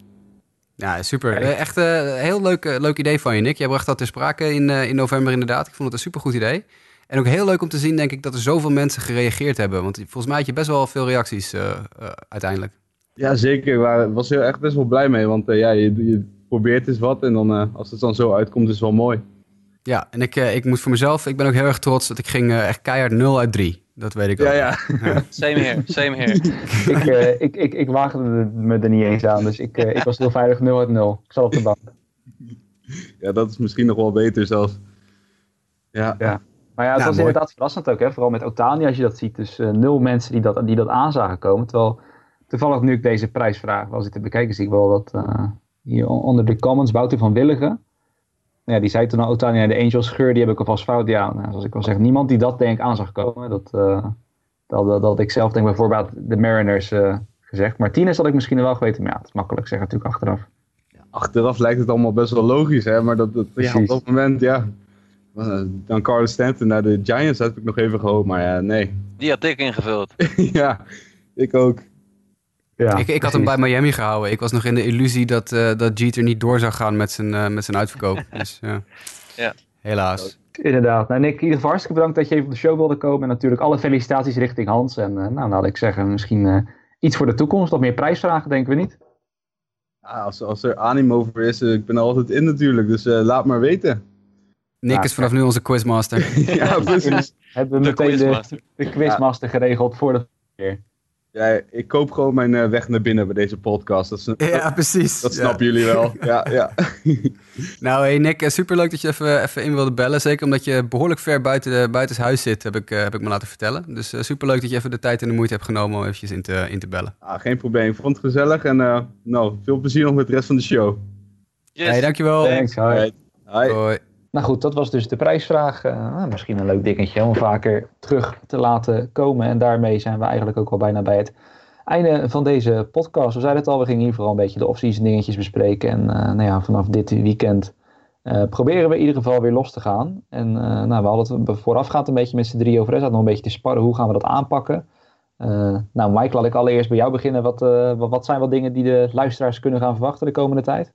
Ja, super. Echt een heel leuk, leuk idee van je, Nick. Jij bracht dat ter sprake in, eh, in november inderdaad. Ik vond het een supergoed idee. En ook heel leuk om te zien, denk ik, dat er zoveel mensen gereageerd hebben. Want volgens mij had je best wel veel reacties eh, eh, uiteindelijk. Ja, zeker. Ik wa- was er echt best wel blij mee. Want eh, ja, je, je probeert eens wat. En dan, eh, als het dan zo uitkomt, is het wel mooi. Ja, en ik, eh, ik moet voor mezelf, ik ben ook heel erg trots dat ik ging eh, echt keihard 0 uit 3. Dat weet ik Ja, wel. ja. Same here, same here. ik, eh, ik, ik, ik waagde me er niet eens aan, dus ik, eh, ik was heel veilig 0 uit 0. Ik zat op de bank. ja, dat is misschien nog wel beter zelfs. Ja, Ja. Maar ja, het Ja, was mooi. inderdaad verrassend ook, hè? vooral met Otani als je dat ziet. Dus eh, nul mensen die dat, die dat aan zagen komen. Terwijl toevallig nu ik deze prijsvraag wel zit te bekijken, zie ik wel dat eh, hier onder de comments Wouter van Willigen. Ja, die zei toen al Otani de Angels geur, die heb ik alvast fout. Ja, nou, zoals ik al zeg, niemand die dat denk ik aan zag komen. Dat, eh, dat, dat, dat ik zelf denk bijvoorbeeld de Mariners eh, gezegd. Martinez had ik misschien wel geweten, maar ja, het is makkelijk zeggen natuurlijk achteraf. achteraf lijkt het allemaal best wel logisch, hè. Maar dat, dat, ja, op dat moment, ja. eh, Dan Carlos Stanton naar de Giants heb ik nog even gehoopt. Maar ja, nee. Die had ik ingevuld. ja, ik ook. Ja, ik, ik had hem bij Miami gehouden. Ik was nog in de illusie dat, eh, dat Jeter niet door zou gaan met zijn, eh, met zijn uitverkoop. Dus ja. Ja. Helaas. Inderdaad. Nou, Nick, in ieder geval hartstikke bedankt dat je even op de show wilde komen. En natuurlijk alle felicitaties richting Hans. En eh, nou, laat ik zeggen, misschien eh, iets voor de toekomst. Wat meer prijsvragen, denken we niet. Ja, als, als er animo voor is, ik ben er altijd in natuurlijk. Dus eh, laat maar weten. Nick Ja, is vanaf nu onze quizmaster. ja, precies. Hebben we meteen de, quizmaster. de quizmaster geregeld voor de keer. Ja, ik koop gewoon mijn eh, weg naar binnen bij deze podcast. Dat, ja, precies. dat Ja. snappen jullie wel. Ja, ja. Nou, hey Nick, eh, superleuk dat je even, even in wilde bellen. Zeker omdat je behoorlijk ver buiten, de, buiten het huis zit, heb ik, eh, heb ik me laten vertellen. Dus eh, superleuk dat je even de tijd en de moeite hebt genomen om eventjes in te, in te bellen. Ah, geen probleem. Ik vond het gezellig. En eh, nou, veel plezier nog met de rest van de show. Yes. Hey, dankjewel. Thanks. Hi. Hoi. Nou goed, dat was dus de prijsvraag. Eh, nou, misschien een leuk dingetje om vaker terug te laten komen. En daarmee zijn we eigenlijk ook al bijna bij het einde van deze podcast. We zeiden het al, we gingen hier vooral een beetje de off-season dingetjes bespreken. En eh, nou ja, vanaf dit weekend eh, proberen we in ieder geval weer los te gaan. En nou, we hadden het voorafgaand een beetje met z'n drie over. Er zat nog een beetje te sparren, hoe gaan we dat aanpakken? Nou Mike, laat ik allereerst bij jou beginnen. Wat, wat, wat zijn wat dingen die de luisteraars kunnen gaan verwachten de komende tijd?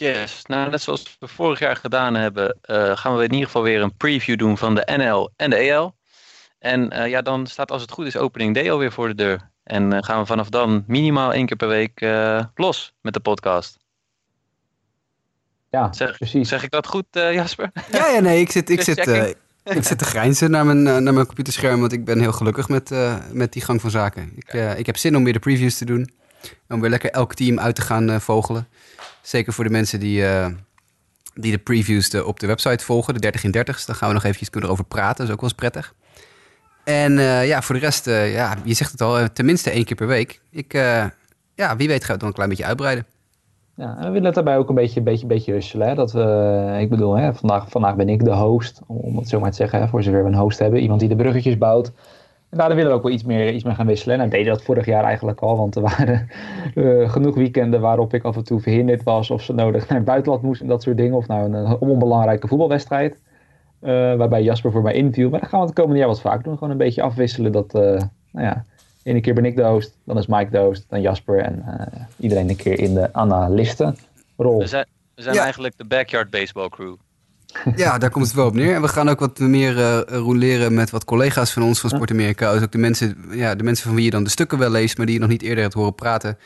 Yes, nou net zoals we vorig jaar gedaan hebben, eh, gaan we in ieder geval weer een preview doen van de NL en de EL. En eh, ja, dan staat als het goed is opening day alweer voor de deur. En eh, gaan we vanaf dan minimaal één keer per week eh, los met de podcast. Ja, Zeg, precies. zeg ik dat goed, eh, Jasper? Ja, ja, nee, ik zit, ik, zit, eh, ik zit te grijnzen naar mijn, naar mijn computerscherm, want ik ben heel gelukkig met, eh, met die gang van zaken. Ik, eh, ik heb zin om weer de previews te doen. Om weer lekker elk team uit te gaan eh, vogelen. Zeker voor de mensen die, eh, die de previews op de website volgen, de 30 in 30's. Dan gaan we nog eventjes kunnen erover praten, dat is ook wel eens prettig. En eh, ja, voor de rest, ja, je zegt het al, tenminste één keer per week. Ik, ja, wie weet gaan we het dan een klein beetje uitbreiden. Ja, we willen het daarbij ook een beetje, beetje, beetje russelen. Hè? Dat we, ik bedoel, hè, vandaag, vandaag ben ik de host, om om het zo maar te zeggen, hè, voor zover we een host hebben. Iemand die de bruggetjes bouwt. En daar willen we ook wel iets meer, iets meer gaan wisselen. En we deden dat vorig jaar eigenlijk al, want er waren eh, genoeg weekenden waarop ik af en toe verhinderd was of ze nodig naar het buitenland moest en dat soort dingen. Of nou een, een onbelangrijke voetbalwedstrijd. eh, waarbij Jasper voor mij inviel. Maar dat gaan we het komende jaar wat vaak doen. Gewoon een beetje afwisselen. Dat, eh, nou ja, ene keer ben ik de host, dan is Mike de host, dan Jasper en eh, iedereen een keer in de analistenrol. We zijn, we zijn Ja. eigenlijk de backyard baseball crew. Ja, daar komt het wel op neer. En we gaan ook wat meer roleren met wat collega's van ons van Sport Amerika. Dus ook de mensen, ja, de mensen van wie je dan de stukken wel leest, maar die je nog niet eerder hebt horen praten.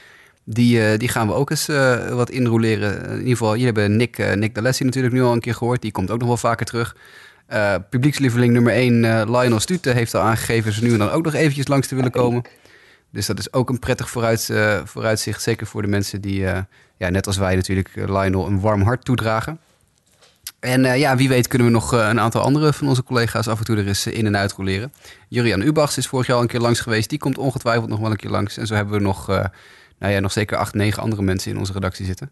Die, eh, die gaan we ook eens eh, wat inroleren. In ieder geval, jullie hebben Nick, uh, Nick D'Alessi natuurlijk nu al een keer gehoord. Die komt ook nog wel vaker terug. Uh, publiekslieveling nummer 1, Lionel Stute, heeft al aangegeven ze nu en dan ook nog eventjes langs te willen komen. Dus dat is ook een prettig vooruit, vooruitzicht. Zeker voor de mensen die, ja, net als wij natuurlijk, Lionel een warm hart toedragen. En uh, ja, wie weet kunnen we nog uh, een aantal andere van onze collega's af en toe er eens in- en uitroleren. Jurian Ubachs is vorig jaar al een keer langs geweest. Die komt ongetwijfeld nog wel een keer langs. En zo hebben we nog, uh, nou ja, nog zeker acht, negen andere mensen in onze redactie zitten.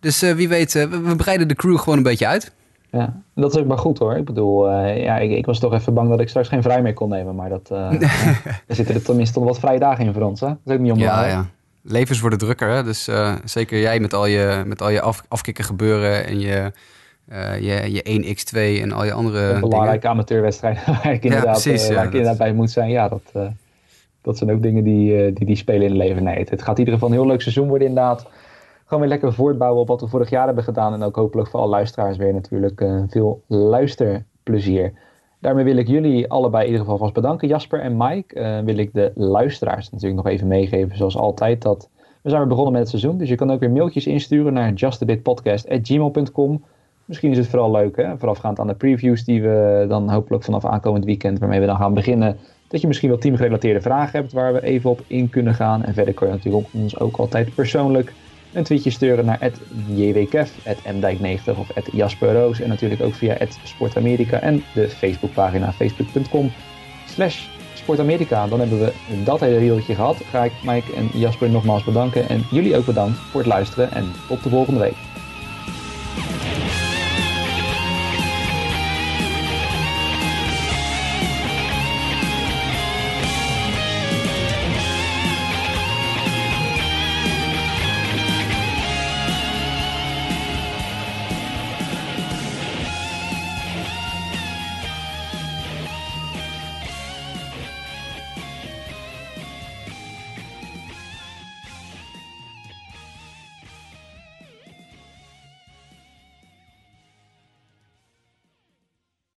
Dus wie weet, we, we, breiden de crew gewoon een beetje uit. Ja, dat is ook maar goed hoor. Ik bedoel, ja, ik, ik, was toch even bang dat ik straks geen vrij meer kon nemen. Maar dat, er zitten er tenminste nog wat vrije dagen in voor ons. Hè? Dat is ook niet onbelangrijk. Ja, ja. Levens worden drukker, hè? dus zeker jij met al je, met al je af, afkikken gebeuren en je... Uh, je, je 1x2 en al je andere Een belangrijke amateurwedstrijden waar ik inderdaad, ja, precies, uh, waar ik inderdaad bij moet zijn. Ja, dat, uh, dat zijn ook dingen die, die die spelen in het leven. Nee, het, het, gaat in ieder geval een heel leuk seizoen worden inderdaad. Gewoon weer lekker voortbouwen op wat we vorig jaar hebben gedaan. En ook hopelijk voor alle luisteraars weer natuurlijk veel luisterplezier. Daarmee wil ik jullie allebei in ieder geval vast bedanken. Jasper en Mike. wil ik de luisteraars natuurlijk nog even meegeven zoals altijd. Dat we zijn weer begonnen met het seizoen. Dus je kan ook weer mailtjes insturen naar justabitpodcast.gmail.com Misschien is het vooral leuk, hè? voorafgaand aan de previews die we dan hopelijk vanaf aankomend weekend, waarmee we dan gaan beginnen, dat je misschien wel teamgerelateerde vragen hebt waar we even op in kunnen gaan. En verder kun je natuurlijk ons ook altijd persoonlijk een tweetje sturen naar jwkef, mdijk90 of Jasper Roos. En natuurlijk ook via Sportamerika en de Facebookpagina facebook.com slash Sportamerika. Dan hebben we dat hele riedeltje gehad. Ga ik Mike en Jasper nogmaals bedanken en jullie ook bedankt voor het luisteren en tot de volgende week.